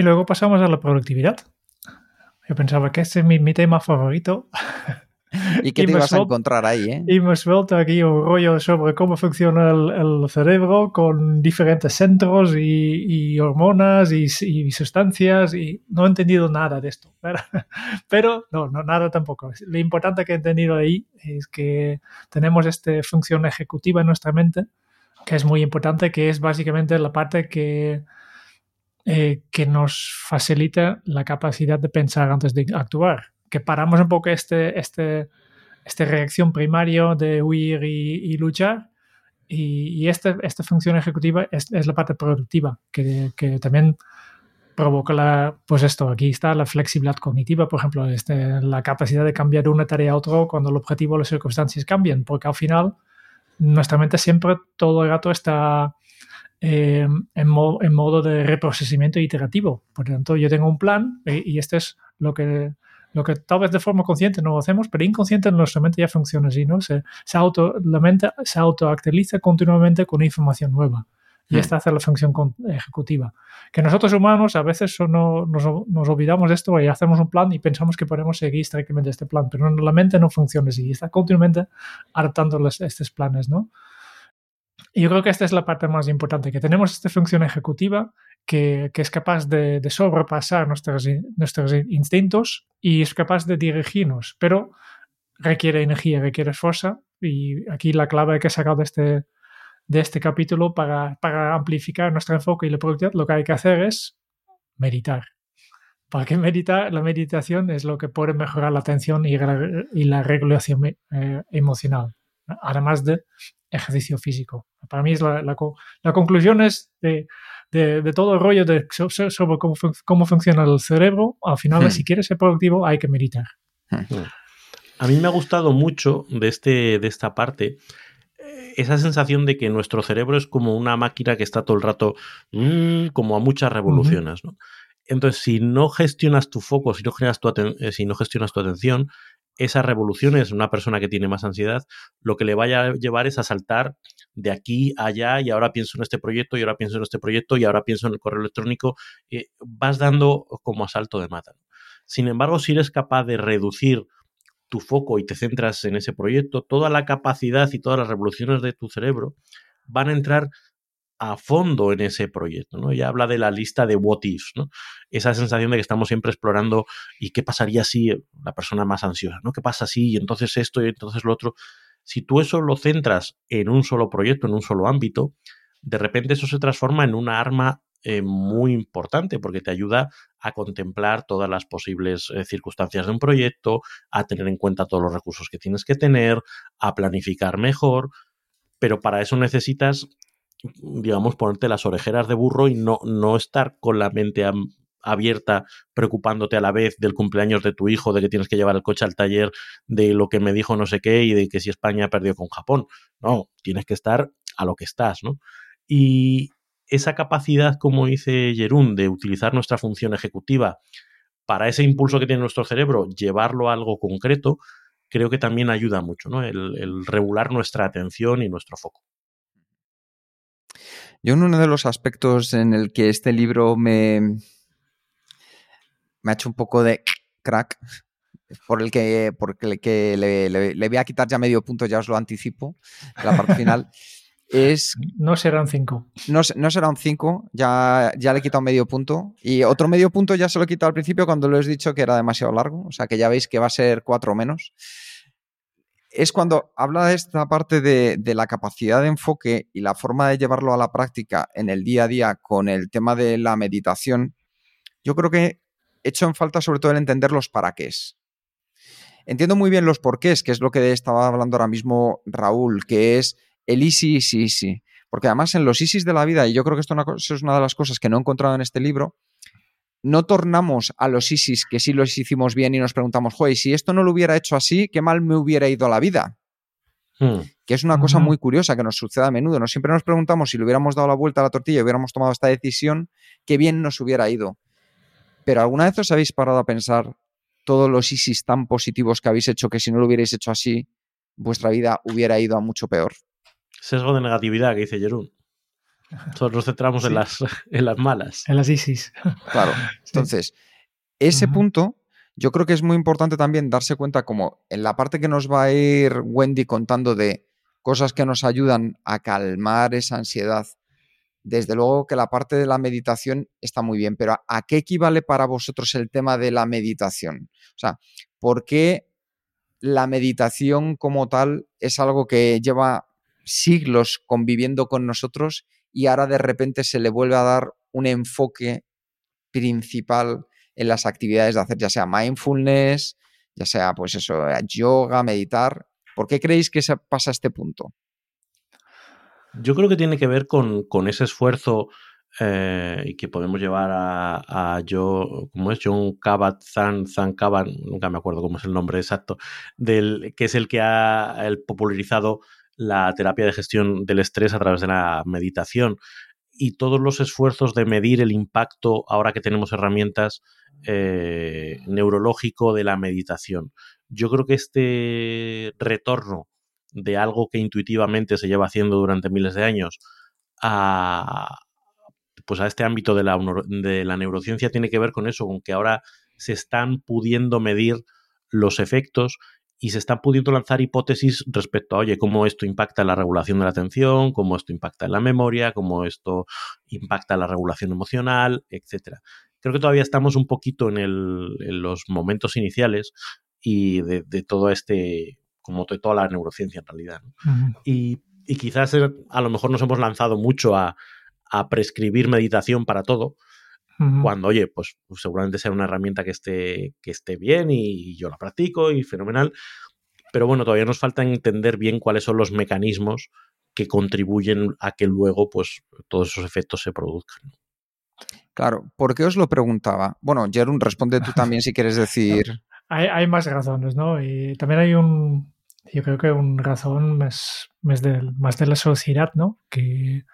Y luego pasamos a la productividad. Yo pensaba que este es mi, mi tema favorito. [laughs] ¿Y qué te ibas a encontrar ahí? Eh? Y hemos vuelto aquí un rollo sobre cómo funciona el, cerebro con diferentes centros y, hormonas y, sustancias y no he entendido nada de esto. [laughs] Pero, no, no, nada tampoco. Lo importante que he entendido ahí es que tenemos esta función ejecutiva en nuestra mente, que es muy importante, que es básicamente la parte que, eh, que nos facilita la capacidad de pensar antes de actuar que paramos un poco este, este, esta reacción primaria de huir y, luchar. Y, esta, esta función ejecutiva es, la parte productiva, que, que, también provoca la, pues esto, aquí está la flexibilidad cognitiva, por ejemplo, este, la capacidad de cambiar una tarea a otra cuando el objetivo o las circunstancias cambian, porque al final nuestra mente siempre todo el rato está eh, en, en, modo de reprocesamiento iterativo. Por lo tanto, yo tengo un plan y, y este es lo que lo que tal vez de forma consciente no lo hacemos, pero inconsciente nuestra mente ya funciona así, ¿no? Se, se auto, la mente se autoactualiza continuamente con información nueva. Y hmm. esta hace la función ejecutiva. Que nosotros humanos a veces no, nos, nos, olvidamos de esto y hacemos un plan y pensamos que podemos seguir estrictamente este plan, pero la mente no funciona así, está continuamente adaptando estos planes, ¿no? Y yo creo que esta es la parte más importante, que tenemos esta función ejecutiva que, que es capaz de, de, sobrepasar nuestros, nuestros instintos y es capaz de dirigirnos, pero requiere energía, requiere esfuerzo y aquí la clave que he sacado de este, de este capítulo para, para amplificar nuestro enfoque y la productividad, lo que hay que hacer es meditar. ¿Para qué meditar? La meditación es lo que puede mejorar la atención y, y la regulación eh, emocional, además de ejercicio físico. Para mí es la, la, la conclusión es de, de, de, todo el rollo de, sobre cómo, cómo funciona el cerebro. Al final, hmm. si quieres ser productivo, hay que meditar. Hmm. A mí me ha gustado mucho de, este, de esta parte eh, esa sensación de que nuestro cerebro es como una máquina que está todo el rato mmm, como a muchas revoluciones. Uh -huh. ¿no? Entonces, si no gestionas tu foco, si no, generas tu eh, si no gestionas tu atención, esas revoluciones, una persona que tiene más ansiedad, lo que le vaya a llevar es a saltar de aquí a allá y ahora pienso en este proyecto y ahora pienso en este proyecto y ahora pienso en el correo electrónico. Eh, vas dando como asalto de mata. Sin embargo, si eres capaz de reducir tu foco y te centras en ese proyecto, toda la capacidad y todas las revoluciones de tu cerebro van a entrar a fondo en ese proyecto, ¿no? Ya habla de la lista de what ifs, ¿no? Esa sensación de que estamos siempre explorando y qué pasaría si la persona más ansiosa, ¿no? ¿Qué pasa si y entonces esto y entonces lo otro? Si tú eso lo centras en un solo proyecto, en un solo ámbito, de repente eso se transforma en una arma eh, muy importante porque te ayuda a contemplar todas las posibles eh, circunstancias de un proyecto, a tener en cuenta todos los recursos que tienes que tener, a planificar mejor, pero para eso necesitas, digamos, ponerte las orejeras de burro y no, no estar con la mente abierta preocupándote a la vez del cumpleaños de tu hijo, de que tienes que llevar el coche al taller, de lo que me dijo no sé qué y de que si España perdió con Japón. No, tienes que estar a lo que estás, ¿no? Y, esa capacidad, como dice Jerún, de utilizar nuestra función ejecutiva para ese impulso que tiene nuestro cerebro, llevarlo a algo concreto, creo que también ayuda mucho, ¿no? El, el regular nuestra atención y nuestro foco. Yo en uno de los aspectos en el que este libro me, me ha hecho un poco de crack, por el que, por el que le, le, le voy a quitar ya medio punto, ya os lo anticipo, la parte final. [laughs] es... No serán cinco. No, no será un cinco, ya, ya le he quitado medio punto. Y otro medio punto ya se lo he quitado al principio cuando lo he dicho que era demasiado largo, o sea que ya veis que va a ser cuatro menos. Es cuando habla de esta parte de, la capacidad de enfoque y la forma de llevarlo a la práctica en el día a día con el tema de la meditación. Yo creo que he hecho en falta sobre todo el entender los para qué. Entiendo muy bien los porqués, que es lo que estaba hablando ahora mismo Raúl, que es el easy, easy, easy. Porque además en los easys de la vida, y yo creo que esto es una de las cosas que no he encontrado en este libro, no tornamos a los easys que sí los hicimos bien y nos preguntamos, joder, si esto no lo hubiera hecho así, qué mal me hubiera ido la vida. Hmm. Que es una cosa muy curiosa que nos sucede a menudo. No siempre nos preguntamos si le hubiéramos dado la vuelta a la tortilla y hubiéramos tomado esta decisión, qué bien nos hubiera ido. Pero ¿alguna vez os habéis parado a pensar todos los ISIS tan positivos que habéis hecho que si no lo hubierais hecho así, vuestra vida hubiera ido a mucho peor? Sesgo de negatividad que dice Jerún. Nosotros nos centramos sí. en, las, en las malas. En las ISIS. Claro. [laughs] Entonces, ese uh -huh. punto yo creo que es muy importante también darse cuenta como en la parte que nos va a ir Wendy contando de cosas que nos ayudan a calmar esa ansiedad. Desde luego que la parte de la meditación está muy bien, pero ¿a qué equivale para vosotros el tema de la meditación? O sea, ¿por qué la meditación como tal es algo que lleva siglos conviviendo con nosotros y ahora de repente se le vuelve a dar un enfoque principal en las actividades de hacer, ya sea mindfulness, ya sea pues eso, yoga, meditar. ¿Por qué creéis que se pasa a este punto? Yo creo que tiene que ver con, con ese esfuerzo eh, y que podemos llevar a, a yo, ¿cómo es? John Kabat-Zan, Zan Kabat, nunca me acuerdo cómo es el nombre exacto, del, que es el que ha popularizado la terapia de gestión del estrés a través de la meditación y todos los esfuerzos de medir el impacto, ahora que tenemos herramientas, eh, neurológico de la meditación. Yo creo que este retorno de algo que intuitivamente se lleva haciendo durante miles de años a, pues a este ámbito de la, de la neurociencia tiene que ver con eso, con que ahora se están pudiendo medir los efectos y se están pudiendo lanzar hipótesis respecto a, oye, cómo esto impacta en la regulación de la atención, cómo esto impacta en la memoria, cómo esto impacta en la regulación emocional, etcétera. Creo que todavía estamos un poquito en, el, en los momentos iniciales y de, todo este, como de toda la neurociencia en realidad. y, y, quizás a lo mejor nos hemos lanzado mucho a, a prescribir meditación para todo, cuando, oye, pues, pues, seguramente sea una herramienta que esté, que esté bien y yo la practico y fenomenal. Pero bueno, todavía nos falta entender bien cuáles son los mecanismos que contribuyen a que luego pues, todos esos efectos se produzcan. Claro, ¿por qué os lo preguntaba? Bueno, Jerón, responde tú [laughs] también si quieres decir. Hay, más razones, ¿no? Y también hay un, yo creo que un razón más, más, de, más de la sociedad, ¿no? Que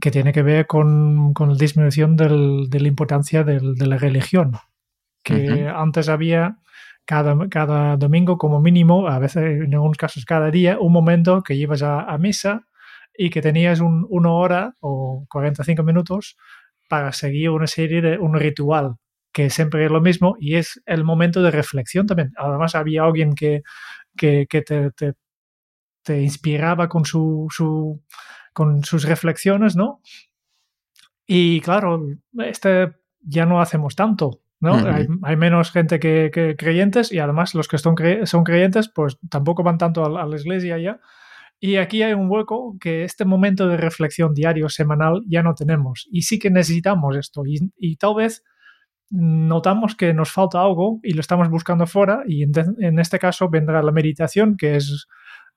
que tiene que ver con, con la disminución del, de la importancia del, de la religión. Que antes había cada, cada domingo como mínimo, a veces en algunos casos cada día, un momento que ibas a, a misa y que tenías un, una hora o 45 minutos para seguir una serie de un ritual que siempre es lo mismo y es el momento de reflexión también. Además había alguien que, que, que te, te, te, inspiraba con su, su con sus reflexiones, ¿no? Y claro, este ya no hacemos tanto, ¿no? hay, menos gente que, creyentes y además los que son, son creyentes pues tampoco van tanto a, la iglesia ya. Y aquí hay un hueco que este momento de reflexión diario, semanal, ya no tenemos. Y sí que necesitamos esto. Y, y tal vez notamos que nos falta algo y lo estamos buscando fuera. Y en, en, este caso vendrá la meditación, que es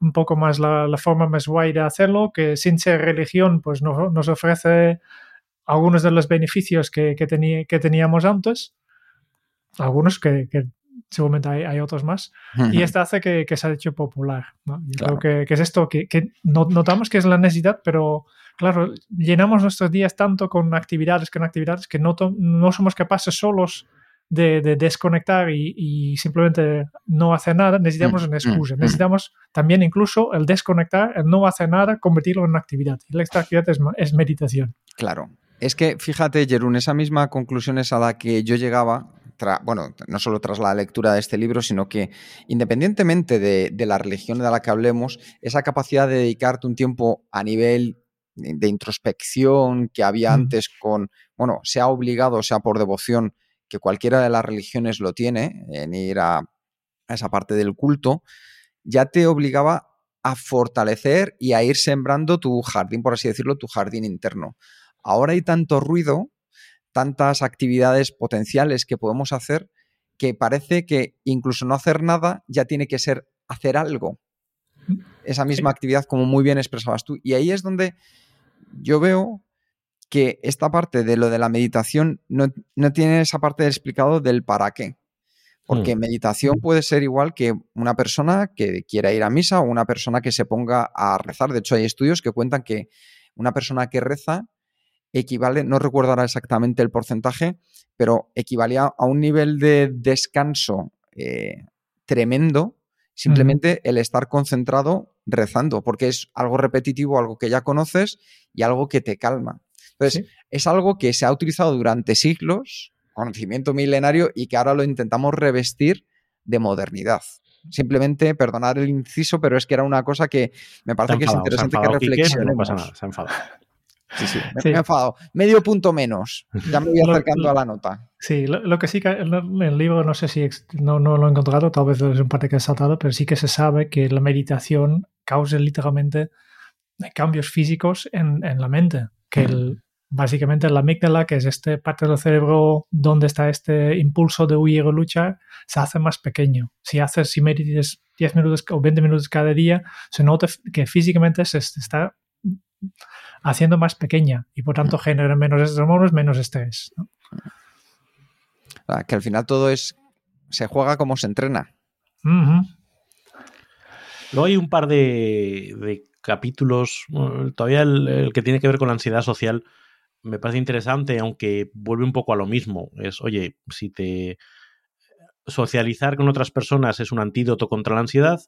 un poco más la, forma más guay de hacerlo, que sin ser religión, pues nos, ofrece algunos de los beneficios que, que, que teníamos antes, algunos que, seguramente hay, otros más, y esto hace que, se ha hecho popular. Yo creo que, es esto, que, notamos que es la necesidad, pero claro, llenamos nuestros días tanto con actividades, con actividades, que no, no somos capaces solos de, desconectar y, simplemente no hacer nada, necesitamos mm, una excusa. Mm, mm. necesitamos también incluso el desconectar, el no hacer nada, convertirlo en una actividad. Y la actividad es, meditación. Claro. Es que, fíjate, Jerún, esa misma conclusión es a la que yo llegaba, bueno, no solo tras la lectura de este libro, sino que independientemente de, la religión de la que hablemos, esa capacidad de dedicarte un tiempo a nivel de introspección que había antes con, bueno, sea obligado, sea por devoción, que cualquiera de las religiones lo tiene, en ir a, esa parte del culto, ya te obligaba a fortalecer y a ir sembrando tu jardín, por así decirlo, tu jardín interno. Ahora hay tanto ruido, tantas actividades potenciales que podemos hacer, que parece que incluso no hacer nada ya tiene que ser hacer algo. Esa misma actividad, como muy bien expresabas tú. Y ahí es donde yo veo que esta parte de lo de la meditación no, tiene esa parte explicado del para qué. Porque mm. meditación puede ser igual que una persona que quiera ir a misa o una persona que se ponga a rezar. De hecho, hay estudios que cuentan que una persona que reza equivale, no recuerdo ahora exactamente el porcentaje, pero equivalía a un nivel de descanso eh, tremendo simplemente el estar concentrado rezando, porque es algo repetitivo, algo que ya conoces y algo que te calma. Entonces, es algo que se ha utilizado durante siglos, conocimiento milenario, y que ahora lo intentamos revestir de modernidad. Simplemente, perdonar el inciso, pero es que era una cosa que me parece que es interesante que reflexionemos. No pasa nada, se ha enfadado. Sí, sí, me, he enfadado. Medio punto menos. Ya me voy acercando a la nota. Sí, lo, que sí que el libro, no sé si no, no, lo he encontrado, tal vez es un parte que he saltado, pero sí que se sabe que la meditación causa literalmente cambios físicos en, en la mente. Que el, básicamente la amígdala, que es este parte del cerebro donde está este impulso de huir o luchar, se hace más pequeño. Si haces, si meditas 10 minutos o 20 minutos cada día, se nota que físicamente se está haciendo más pequeña y por tanto genera menos hormonas, menos estrés. Que al final todo es, se juega como se entrena. Luego hay un par de, capítulos, todavía el, que tiene que ver con la ansiedad social, me parece interesante, aunque vuelve un poco a lo mismo. Es, oye, si te socializar con otras personas es un antídoto contra la ansiedad,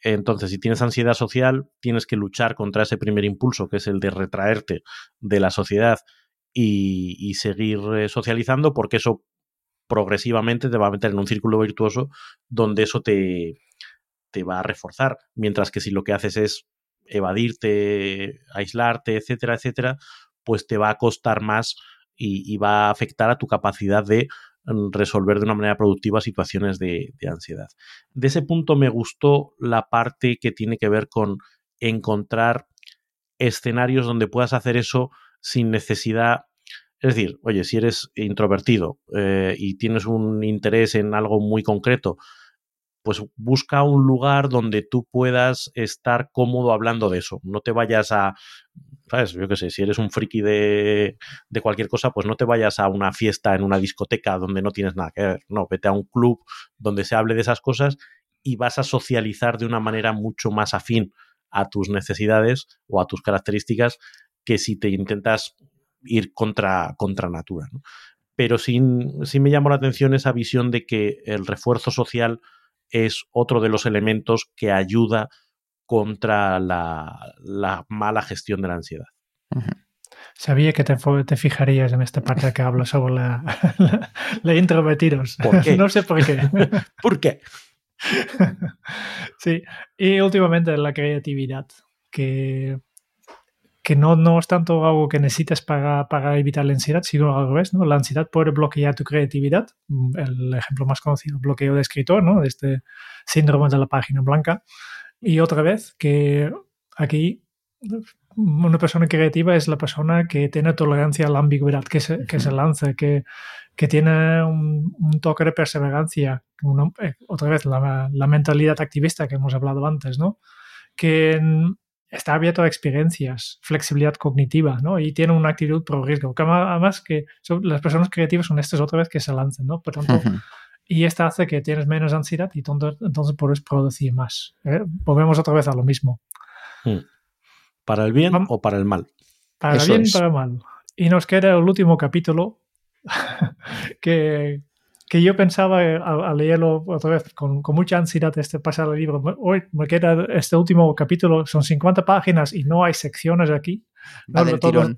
entonces si tienes ansiedad social, tienes que luchar contra ese primer impulso, que es el de retraerte de la sociedad y, seguir eh, socializando, porque eso progresivamente te va a meter en un círculo virtuoso donde eso te, te va a reforzar. Mientras que si lo que haces es evadirte, aislarte, etcétera, etcétera, pues te va a costar más y, va a afectar a tu capacidad de mm, resolver de una manera productiva situaciones de, ansiedad. De ese punto me gustó la parte que tiene que ver con encontrar escenarios donde puedas hacer eso sin necesidad. Es decir, oye, si eres introvertido eh, y tienes un interés en algo muy concreto, pues busca un lugar donde tú puedas estar cómodo hablando de eso. No te vayas a, ¿sabes? Yo qué sé, si eres un friki de, de, cualquier cosa, pues no te vayas a una fiesta en una discoteca donde no tienes nada que ver. No, vete a un club donde se hable de esas cosas y vas a socializar de una manera mucho más afín a tus necesidades o a tus características que si te intentas ir contra, contra natura. Pero sí, sí me llamó la atención esa visión de que el refuerzo social es otro de los elementos que ayuda contra la, mala gestión de la ansiedad. Sabía que te, fijarías en esta parte que hablo sobre la, [laughs] la, introvertidos. [laughs] no sé por qué. [laughs] ¿Por qué? sí, y últimamente la creatividad, que, que no, no es tanto algo que necesites para, para evitar la ansiedad, sino al revés, ¿no? La ansiedad puede bloquear tu creatividad. El ejemplo más conocido, bloqueo de escritor, ¿no? De este síndrome de la página blanca. Y otra vez, que aquí una persona creativa es la persona que tiene tolerancia a la ambigüedad, que se, que se lanza, que, que tiene un, toque de perseverancia. Eh, otra vez, la, la, mentalidad activista que hemos hablado antes, ¿no? Que está abierto a experiencias, flexibilidad cognitiva, ¿no? Y tiene una actitud pro riesgo. Además, que las personas creativas son estas otra vez que se lanzan, ¿no? Por tanto, y esta hace que tienes menos ansiedad y entonces, entonces puedes producir más. ¿eh? Volvemos otra vez a lo mismo. Hmm. ¿Para el bien o para el mal? Para el bien y para el mal. Y nos queda el último capítulo [laughs] que, que yo pensaba al, leerlo otra vez con, con, mucha ansiedad este pasado libro. Hoy me queda este último capítulo, son 50 páginas y no hay secciones aquí. todos,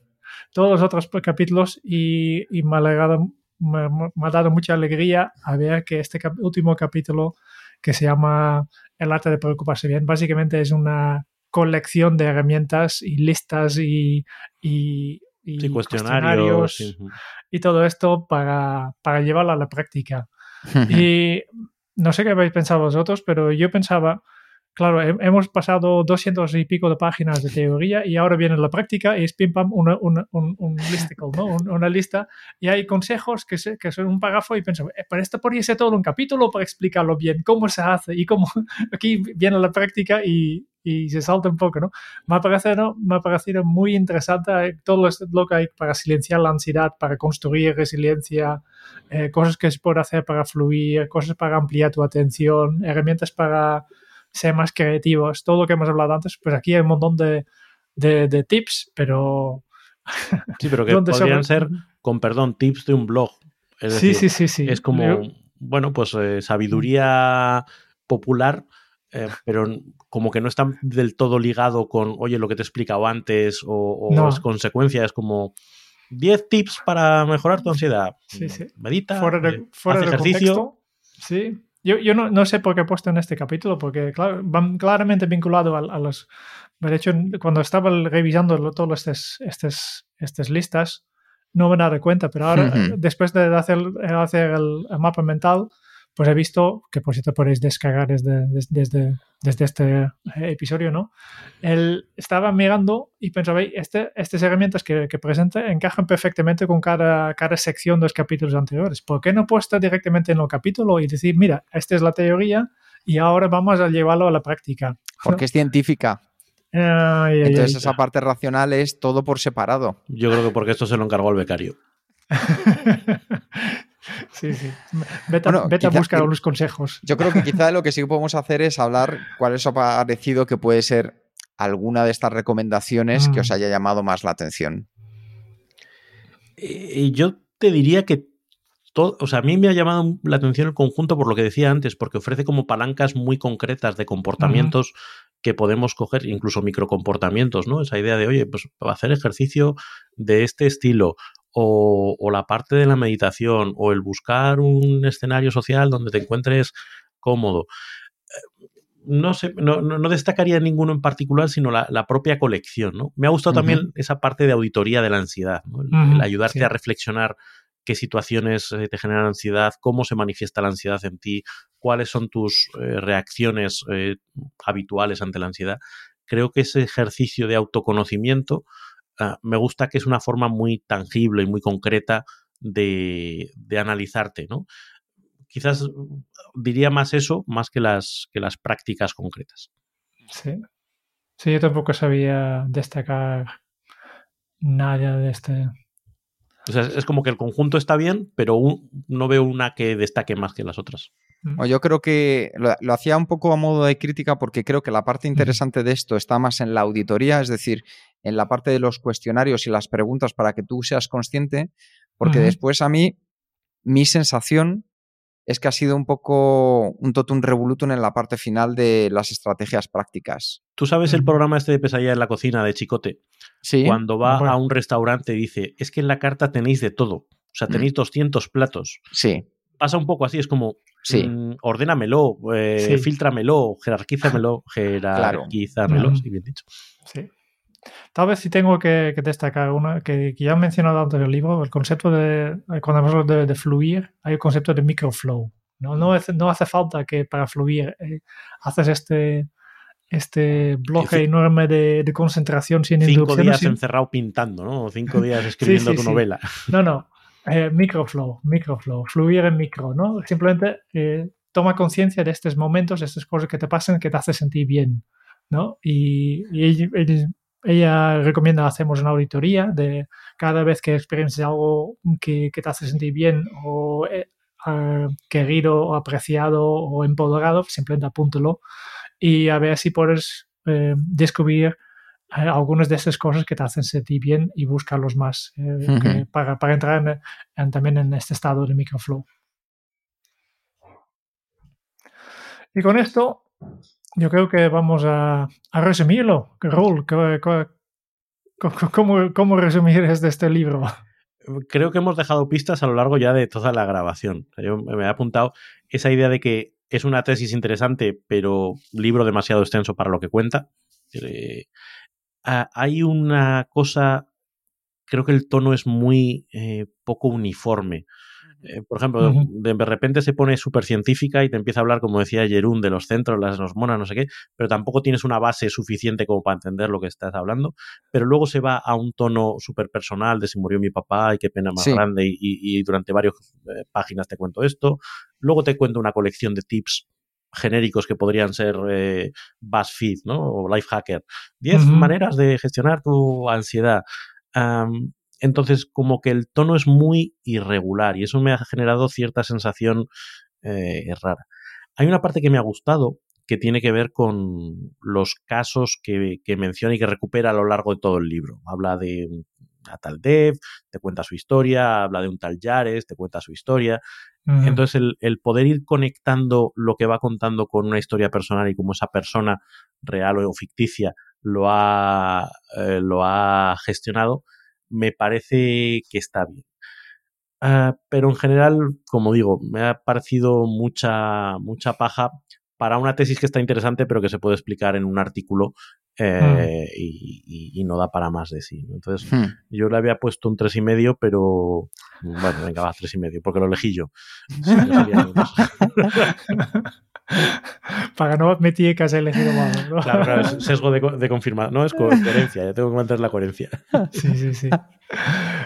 todos, los otros capítulos y, y me ha alegrado me, ha dado mucha alegría a ver que este último capítulo que se llama El arte de preocuparse bien, básicamente es una colección de herramientas y listas y, y, cuestionarios, y todo esto para, para llevarlo a la práctica. [laughs] y no sé qué habéis pensado vosotros, pero yo pensaba claro, hemos pasado 200 y pico de páginas de teoría y ahora viene la práctica y es pim pam una, una, un, [laughs] listicle, ¿no? una lista y hay consejos que, que son un párrafo y pienso, eh, para esto podría ser todo un capítulo para explicarlo bien, cómo se hace y cómo [laughs] aquí viene la práctica y, y se salta un poco, ¿no? Me ha parecido, me ha parecido muy interesante eh, todo lo que hay para silenciar la ansiedad, para construir resiliencia, eh, cosas que se puede hacer para fluir, cosas para ampliar tu atención, herramientas para ser más creativos, todo lo que hemos hablado antes, pues aquí hay un montón de, de, tips, pero... [laughs] Sí, pero que podrían ser, con perdón, tips de un blog. sí, sí, sí, sí. Es como, bueno, pues eh, sabiduría popular, eh, pero como que no está del todo ligado con, oye, lo que te he explicado antes o, o es consecuencia, es como 10 tips para mejorar tu ansiedad. Sí, sí. Medita, fuera de, eh, fuera ejercicio. sí, yo, yo no, no, sé por qué he puesto en este capítulo, porque claro, van claramente vinculado a, a los... De hecho, cuando estaba revisando todas estas, estas, estas listas, no me dado cuenta, pero ahora, después de hacer, hacer el, mapa mental, pues he visto, que por cierto podéis descargar desde, desde, desde este eh, episodio, ¿no? Él estaba mirando y pensaba, este, estas herramientas que, que presenta encajan perfectamente con cada, cada sección de los capítulos anteriores. ¿Por qué no puesto directamente en el capítulo y decir, mira, esta es la teoría y ahora vamos a llevarlo a la práctica? Porque es científica. Entonces esa parte racional es todo por separado. Yo creo que porque esto se lo encargó el becario. [laughs] Sí, sí. Vete, a buscar unos consejos. Yo creo que quizá lo que sí podemos hacer es hablar cuál es ha parecido que puede ser alguna de estas recomendaciones que os mm. haya llamado más la atención. Y yo te diría que todo, o sea, a mí me ha llamado la atención el conjunto por lo que decía antes, porque ofrece como palancas muy concretas de comportamientos que podemos coger, incluso microcomportamientos, ¿no? Esa idea de, oye, pues hacer ejercicio de este estilo, o, la parte de la meditación o el buscar un escenario social donde te encuentres cómodo. no, sé, no, no, destacaría ninguno en particular, sino la, propia colección. ¿no? Me ha gustado también esa parte de auditoría de la ansiedad, el, ayudarte a reflexionar qué situaciones eh, te generan ansiedad, cómo se manifiesta la ansiedad en ti, cuáles son tus eh, reacciones eh, habituales ante la ansiedad. Creo que ese ejercicio de autoconocimiento me gusta que es una forma muy tangible y muy concreta de, de analizarte, ¿no? quizás diría más eso, más que las, que las prácticas concretas. Sí. Sí, yo tampoco sabía destacar nada de este. O sea, es como que el conjunto está bien, pero no veo una que destaque más que las otras. Yo creo que lo, hacía un poco a modo de crítica porque creo que la parte interesante de esto está más en la auditoría, es decir, en la parte de los cuestionarios y las preguntas para que tú seas consciente, porque después a mí, mi sensación es que ha sido un poco un totum revolutum en la parte final de las estrategias prácticas. ¿Tú sabes el programa este de pesadilla en la cocina de Chicote? Sí. Cuando va a un restaurante y dice, es que en la carta tenéis de todo. O sea, tenéis 200 mm. platos. Sí. Pasa un poco así, es como, sí. Mm, ordénamelo, eh, filtramelo, jerarquízamelo, [laughs] jerarquízamelo, sí, bien dicho. Sí. Tal vez si tengo que, destacar una que, ya he mencionado antes en el libro, el concepto de, cuando hablamos de, fluir, hay el concepto de microflow. No, no, no hace falta que para fluir eh, haces este, este bloque enorme de, concentración sin Cinco días encerrado pintando, ¿no? Cinco [laughs] días escribiendo tu novela. No, no. Eh, microflow, microflow, fluir en micro, ¿no? Simplemente eh, toma conciencia de estos momentos, de estas cosas que te pasan, que te hacen sentir bien, ¿no? Y, y, ella recomienda hacemos una auditoría de cada vez que experiences algo que, te hace sentir bien o eh, querido o apreciado o empoderado, simplemente apúntelo y a ver si puedes eh, descubrir algunas de esas cosas que te hacen sentir bien y buscarlos más para, entrar también en este estado de microflow. Y con esto yo creo que vamos a, resumirlo. Raúl, ¿cómo, cómo resumir este libro? Creo que hemos dejado pistas a lo largo ya de toda la grabación. Yo me he apuntado esa idea de que es una tesis interesante, pero libro demasiado extenso para lo que cuenta. Eh, hay una cosa, creo que el tono es muy eh, poco uniforme. Eh, por ejemplo, de, repente se pone súper científica y te empieza a hablar, como decía Jerún, de los centros, las hormonas, no sé qué, pero tampoco tienes una base suficiente como para entender lo que estás hablando. Pero luego se va a un tono súper personal de si murió mi papá y qué pena más grande y, durante varias eh, páginas te cuento esto. Luego te cuento una colección de tips genéricos que podrían ser eh, BuzzFeed, ¿no? O Lifehacker. Diez maneras de gestionar tu ansiedad. Entonces, como que el tono es muy irregular y eso me ha generado cierta sensación eh, rara. Hay una parte que me ha gustado que tiene que ver con los casos que, menciona y que recupera a lo largo de todo el libro. Habla de a tal Dev, te cuenta su historia, habla de un tal Yares, te cuenta su historia. Entonces, el, poder ir conectando lo que va contando con una historia personal y cómo esa persona real o ficticia lo ha, eh, lo ha gestionado, me parece que está bien. Ah, pero en general, como digo, me ha parecido mucha, mucha paja para una tesis que está interesante, pero que se puede explicar en un artículo eh, y, no da para más de sí. Entonces, hmm. yo le había puesto un tres y medio, pero bueno, venga, va, tres y medio, porque lo elegí yo. [laughs] [laughs] para no admitir que has elegido mal. ¿no? Claro, claro, es sesgo de, confirmar. No, es coherencia, ya tengo que mantener la coherencia. [laughs] Sí, sí, sí.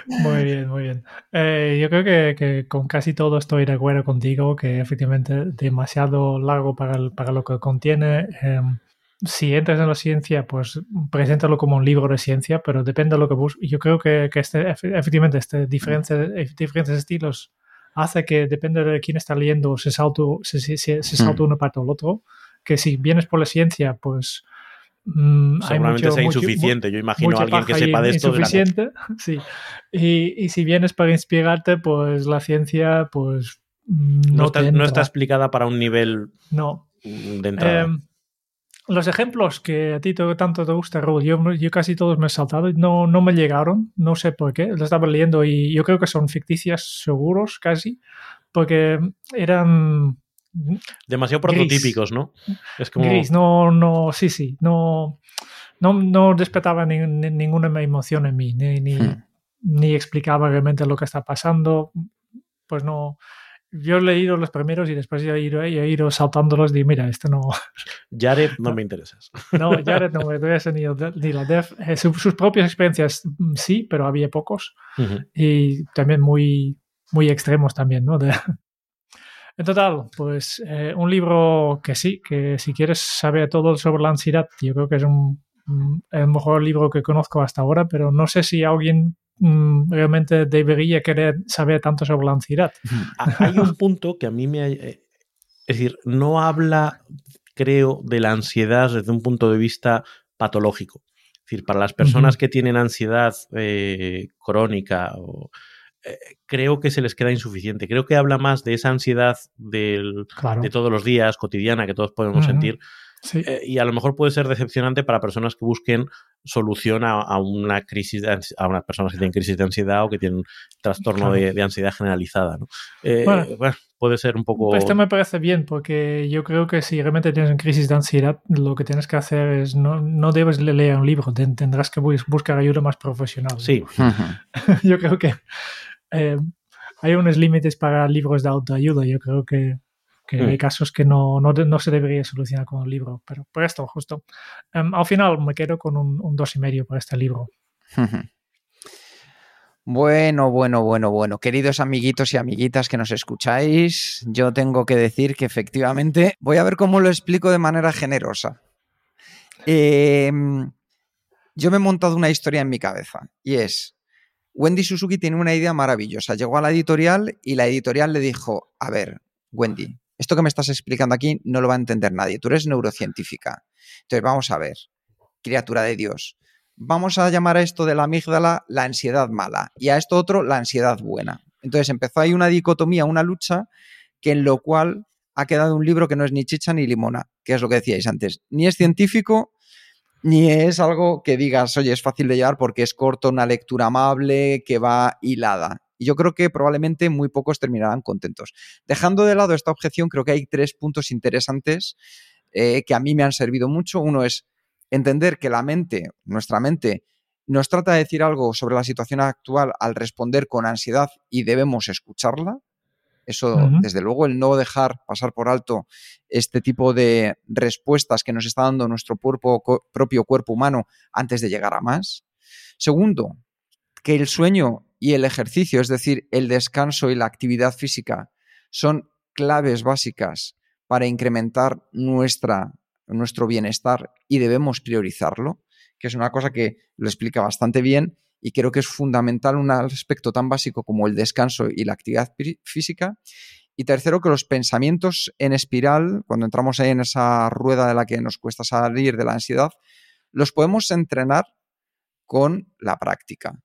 Muy bien, muy bien. Eh, yo creo que, con casi todo estoy de acuerdo contigo, que efectivamente demasiado largo para, para lo que contiene. Em, si entras en la ciencia, pues preséntalo como un libro de ciencia, pero depende de lo que busques. Yo creo que, que este, efectivamente este diferentes, diferentes estilos hace que depende de quién está leyendo, se salta, se, se, se mm. una parte o el otro. Que si vienes por la ciencia, pues. Mm, Seguramente sea insuficiente. Yo imagino a alguien que sepa de esto. Insuficiente, [laughs] sí. Y, y, si vienes para inspirarte, pues la ciencia, pues. Mm, no, está, no está, explicada para un nivel. No. De entrada. Em, los ejemplos que a ti tanto te gusta, Raúl, yo, yo, casi todos me he saltado no, no me llegaron, no sé por qué, lo estaba leyendo y yo creo que son ficticias seguros casi, porque eran Demasiado prototípicos, ¿no? Es como... Gris, no, no, sí, sí, no, no, no despertaba ninguna emoción en mí, ni, ni, hmm. ni explicaba realmente lo que está pasando. Pues no, yo he leído los primeros y después he ido, he ido saltándolos y mira, esto no... Jared no [laughs] me interesas. No, Jared no [laughs] me interesa ni, ni la Dev. Eh, sus, propias experiencias mm, sí, pero había pocos. Y también muy, muy extremos también, ¿no? [laughs] En total, pues eh, un libro que sí, que si quieres saber todo sobre la ansiedad, yo creo que es un, el mejor libro que conozco hasta ahora, pero no sé si alguien Mm, realmente debería querer saber tanto sobre la ansiedad. Hay un punto que a mí me... Eh, es decir, no habla, creo, de la ansiedad desde un punto de vista patológico. Es decir, para las personas que tienen ansiedad eh, crónica eh, creo que se les queda insuficiente. Creo que habla más de esa ansiedad del, de todos los días, cotidiana, que todos podemos sentir, eh, y a lo mejor puede ser decepcionante para personas que busquen solución a, una crisis, a unas personas que tienen crisis de ansiedad o que tienen trastorno de, ansiedad generalizada. Eh, bueno, puede ser un poco... Esto me parece bien porque yo creo que si realmente tienes una crisis de ansiedad, lo que tienes que hacer es no, no debes leer un libro, tendrás que buscar ayuda más profesional. Sí. [laughs] yo creo que eh, hay unos límites para libros de autoayuda. Yo creo que que hay mm. casos que no, no, se debería solucionar con un libro, pero por esto, justo. Em, al final me quedo con un, un dos y medio por este libro. [laughs] Bueno, bueno, bueno, bueno. Queridos amiguitos y amiguitas que nos escucháis, yo tengo que decir que efectivamente voy a ver cómo lo explico de manera generosa. Em, yo me he montado una historia en mi cabeza y es, Wendy Suzuki tiene una idea maravillosa. Llegó a la editorial y la editorial le dijo, a ver, Wendy, esto que me estás explicando aquí no lo va a entender nadie. Tú eres neurocientífica. Entonces, vamos a ver, criatura de Dios. Vamos a llamar a esto de la amígdala la ansiedad mala y a esto otro la ansiedad buena. Entonces empezó ahí una dicotomía, una lucha, que en lo cual ha quedado un libro que no es ni chicha ni limona, que es lo que decíais antes. Ni es científico, ni es algo que digas, oye, es fácil de llevar porque es corto, una lectura amable, que va hilada. Y yo creo que probablemente muy pocos terminarán contentos. Dejando de lado esta objeción, creo que hay tres puntos interesantes eh, que a mí me han servido mucho. Uno es entender que la mente, nuestra mente, nos trata de decir algo sobre la situación actual al responder con ansiedad y debemos escucharla. Eso, desde luego, el no dejar pasar por alto este tipo de respuestas que nos está dando nuestro propio cuerpo humano antes de llegar a más. Segundo, que el sueño y el ejercicio, es decir, el descanso y la actividad física, son claves básicas para incrementar nuestra, nuestro bienestar y debemos priorizarlo, que es una cosa que lo explica bastante bien y creo que es fundamental un aspecto tan básico como el descanso y la actividad física. Y tercero, que los pensamientos en espiral, cuando entramos ahí en esa rueda de la que nos cuesta salir de la ansiedad, los podemos entrenar con la práctica.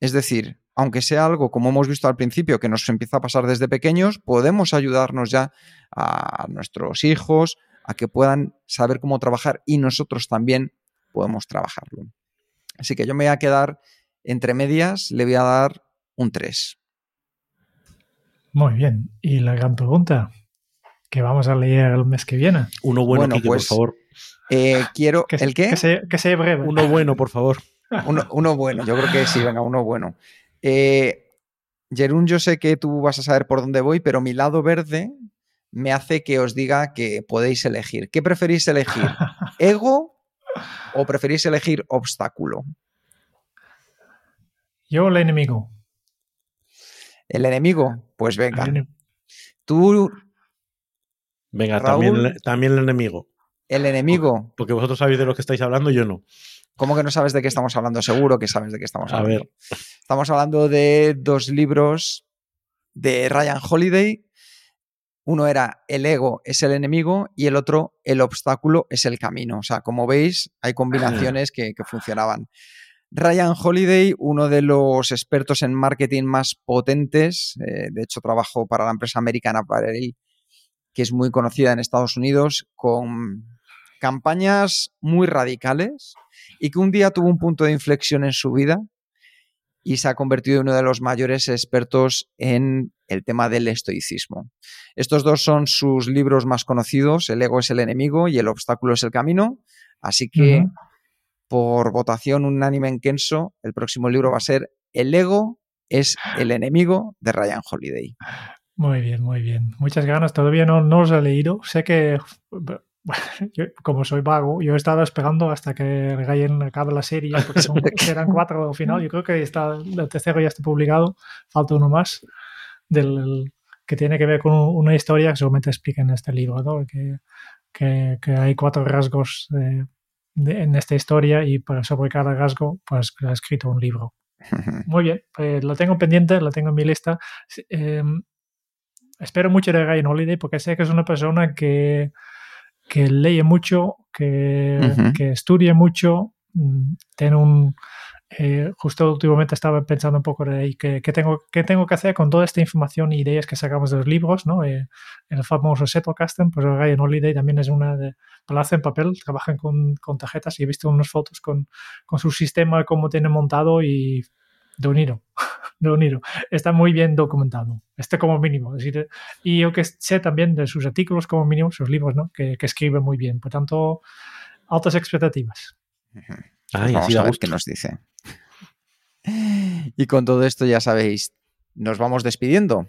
Es decir, aunque sea algo, como hemos visto al principio, que nos empieza a pasar desde pequeños, podemos ayudarnos ya a nuestros hijos a que puedan saber cómo trabajar y nosotros también podemos trabajarlo. Así que yo me voy a quedar entre medias, le voy a dar un 3. Muy bien. Y la gran pregunta, que vamos a leer el mes que viene. Uno bueno, por pues, favor. Eh, quiero. Que, ¿El qué? Que sea, breve. Uno bueno, por favor. Uno, bueno, yo creo que sí, venga, uno bueno. Eh, Jerún, yo sé que tú vas a saber por dónde voy, pero mi lado verde me hace que os diga que podéis elegir. ¿Qué preferís elegir? [laughs] ¿Ego o preferís elegir obstáculo? Yo el enemigo. ¿El enemigo? Pues venga. Tú. Venga, también, también el enemigo. El enemigo. Porque vosotros sabéis de lo que estáis hablando, yo no. ¿Cómo que no sabes de qué estamos hablando? Seguro que sabes de qué estamos hablando. A ver. Estamos hablando de dos libros de Ryan Holiday. Uno era El ego es el enemigo y el otro El obstáculo es el camino. O sea, como veis, hay combinaciones que, funcionaban. Ryan Holiday, uno de los expertos en marketing más potentes, eh, de hecho trabajó para la empresa American Apparel, que es muy conocida en Estados Unidos, con campañas muy radicales, y que un día tuvo un punto de inflexión en su vida y se ha convertido en uno de los mayores expertos en el tema del estoicismo. Estos dos son sus libros más conocidos, El ego es el enemigo y El obstáculo es el camino, así que por votación unánime en Kenso, el próximo libro va a ser El ego es el enemigo de Ryan Holiday. Muy bien, muy bien. Muchas ganas. Todavía no, no los he leído. Sé que, [laughs] como soy vago, yo he estado esperando hasta que Ryan acabe la serie, porque son, [laughs] eran cuatro al final. Yo creo que está, el tercero ya está publicado. Falta uno más del, que tiene que ver con una historia que seguramente explica en este libro, ¿no? que, que, que hay cuatro rasgos de, en esta historia y sobre cada rasgo pues ha escrito un libro. [laughs] Muy bien, pues lo tengo pendiente, lo tengo en mi lista. Eh, espero mucho de Ryan Holiday porque sé que es una persona que, que lee mucho, que, que estudia mucho, mm, tiene un, eh, justo últimamente estaba pensando un poco de qué, tengo, qué tengo que hacer con toda esta información e ideas que sacamos de los libros, ¿no? Eh, el famoso Custom, pues Ryan Holiday también es una de... Lo hacen papel, trabajan con, con, tarjetas y he visto unas fotos con, con su sistema, cómo tiene montado y de unido, de unido. Está muy bien documentado, este como mínimo. decir, y yo que sé también de sus artículos como mínimo, sus libros, ¿no? Que, que escribe muy bien. Por tanto, altas expectativas. Vamos a ver qué nos dice. Y con todo esto ya sabéis, nos vamos despidiendo.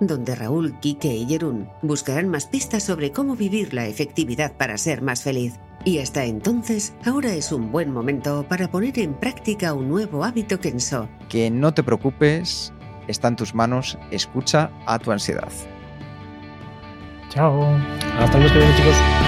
donde Raúl, Kike y Jerún buscarán más pistas sobre cómo vivir la efectividad para ser más feliz. Y hasta entonces, ahora es un buen momento para poner en práctica un nuevo hábito Kenso. Que no te preocupes, está en tus manos, escucha a tu ansiedad. Chao. Hasta luego, chicos.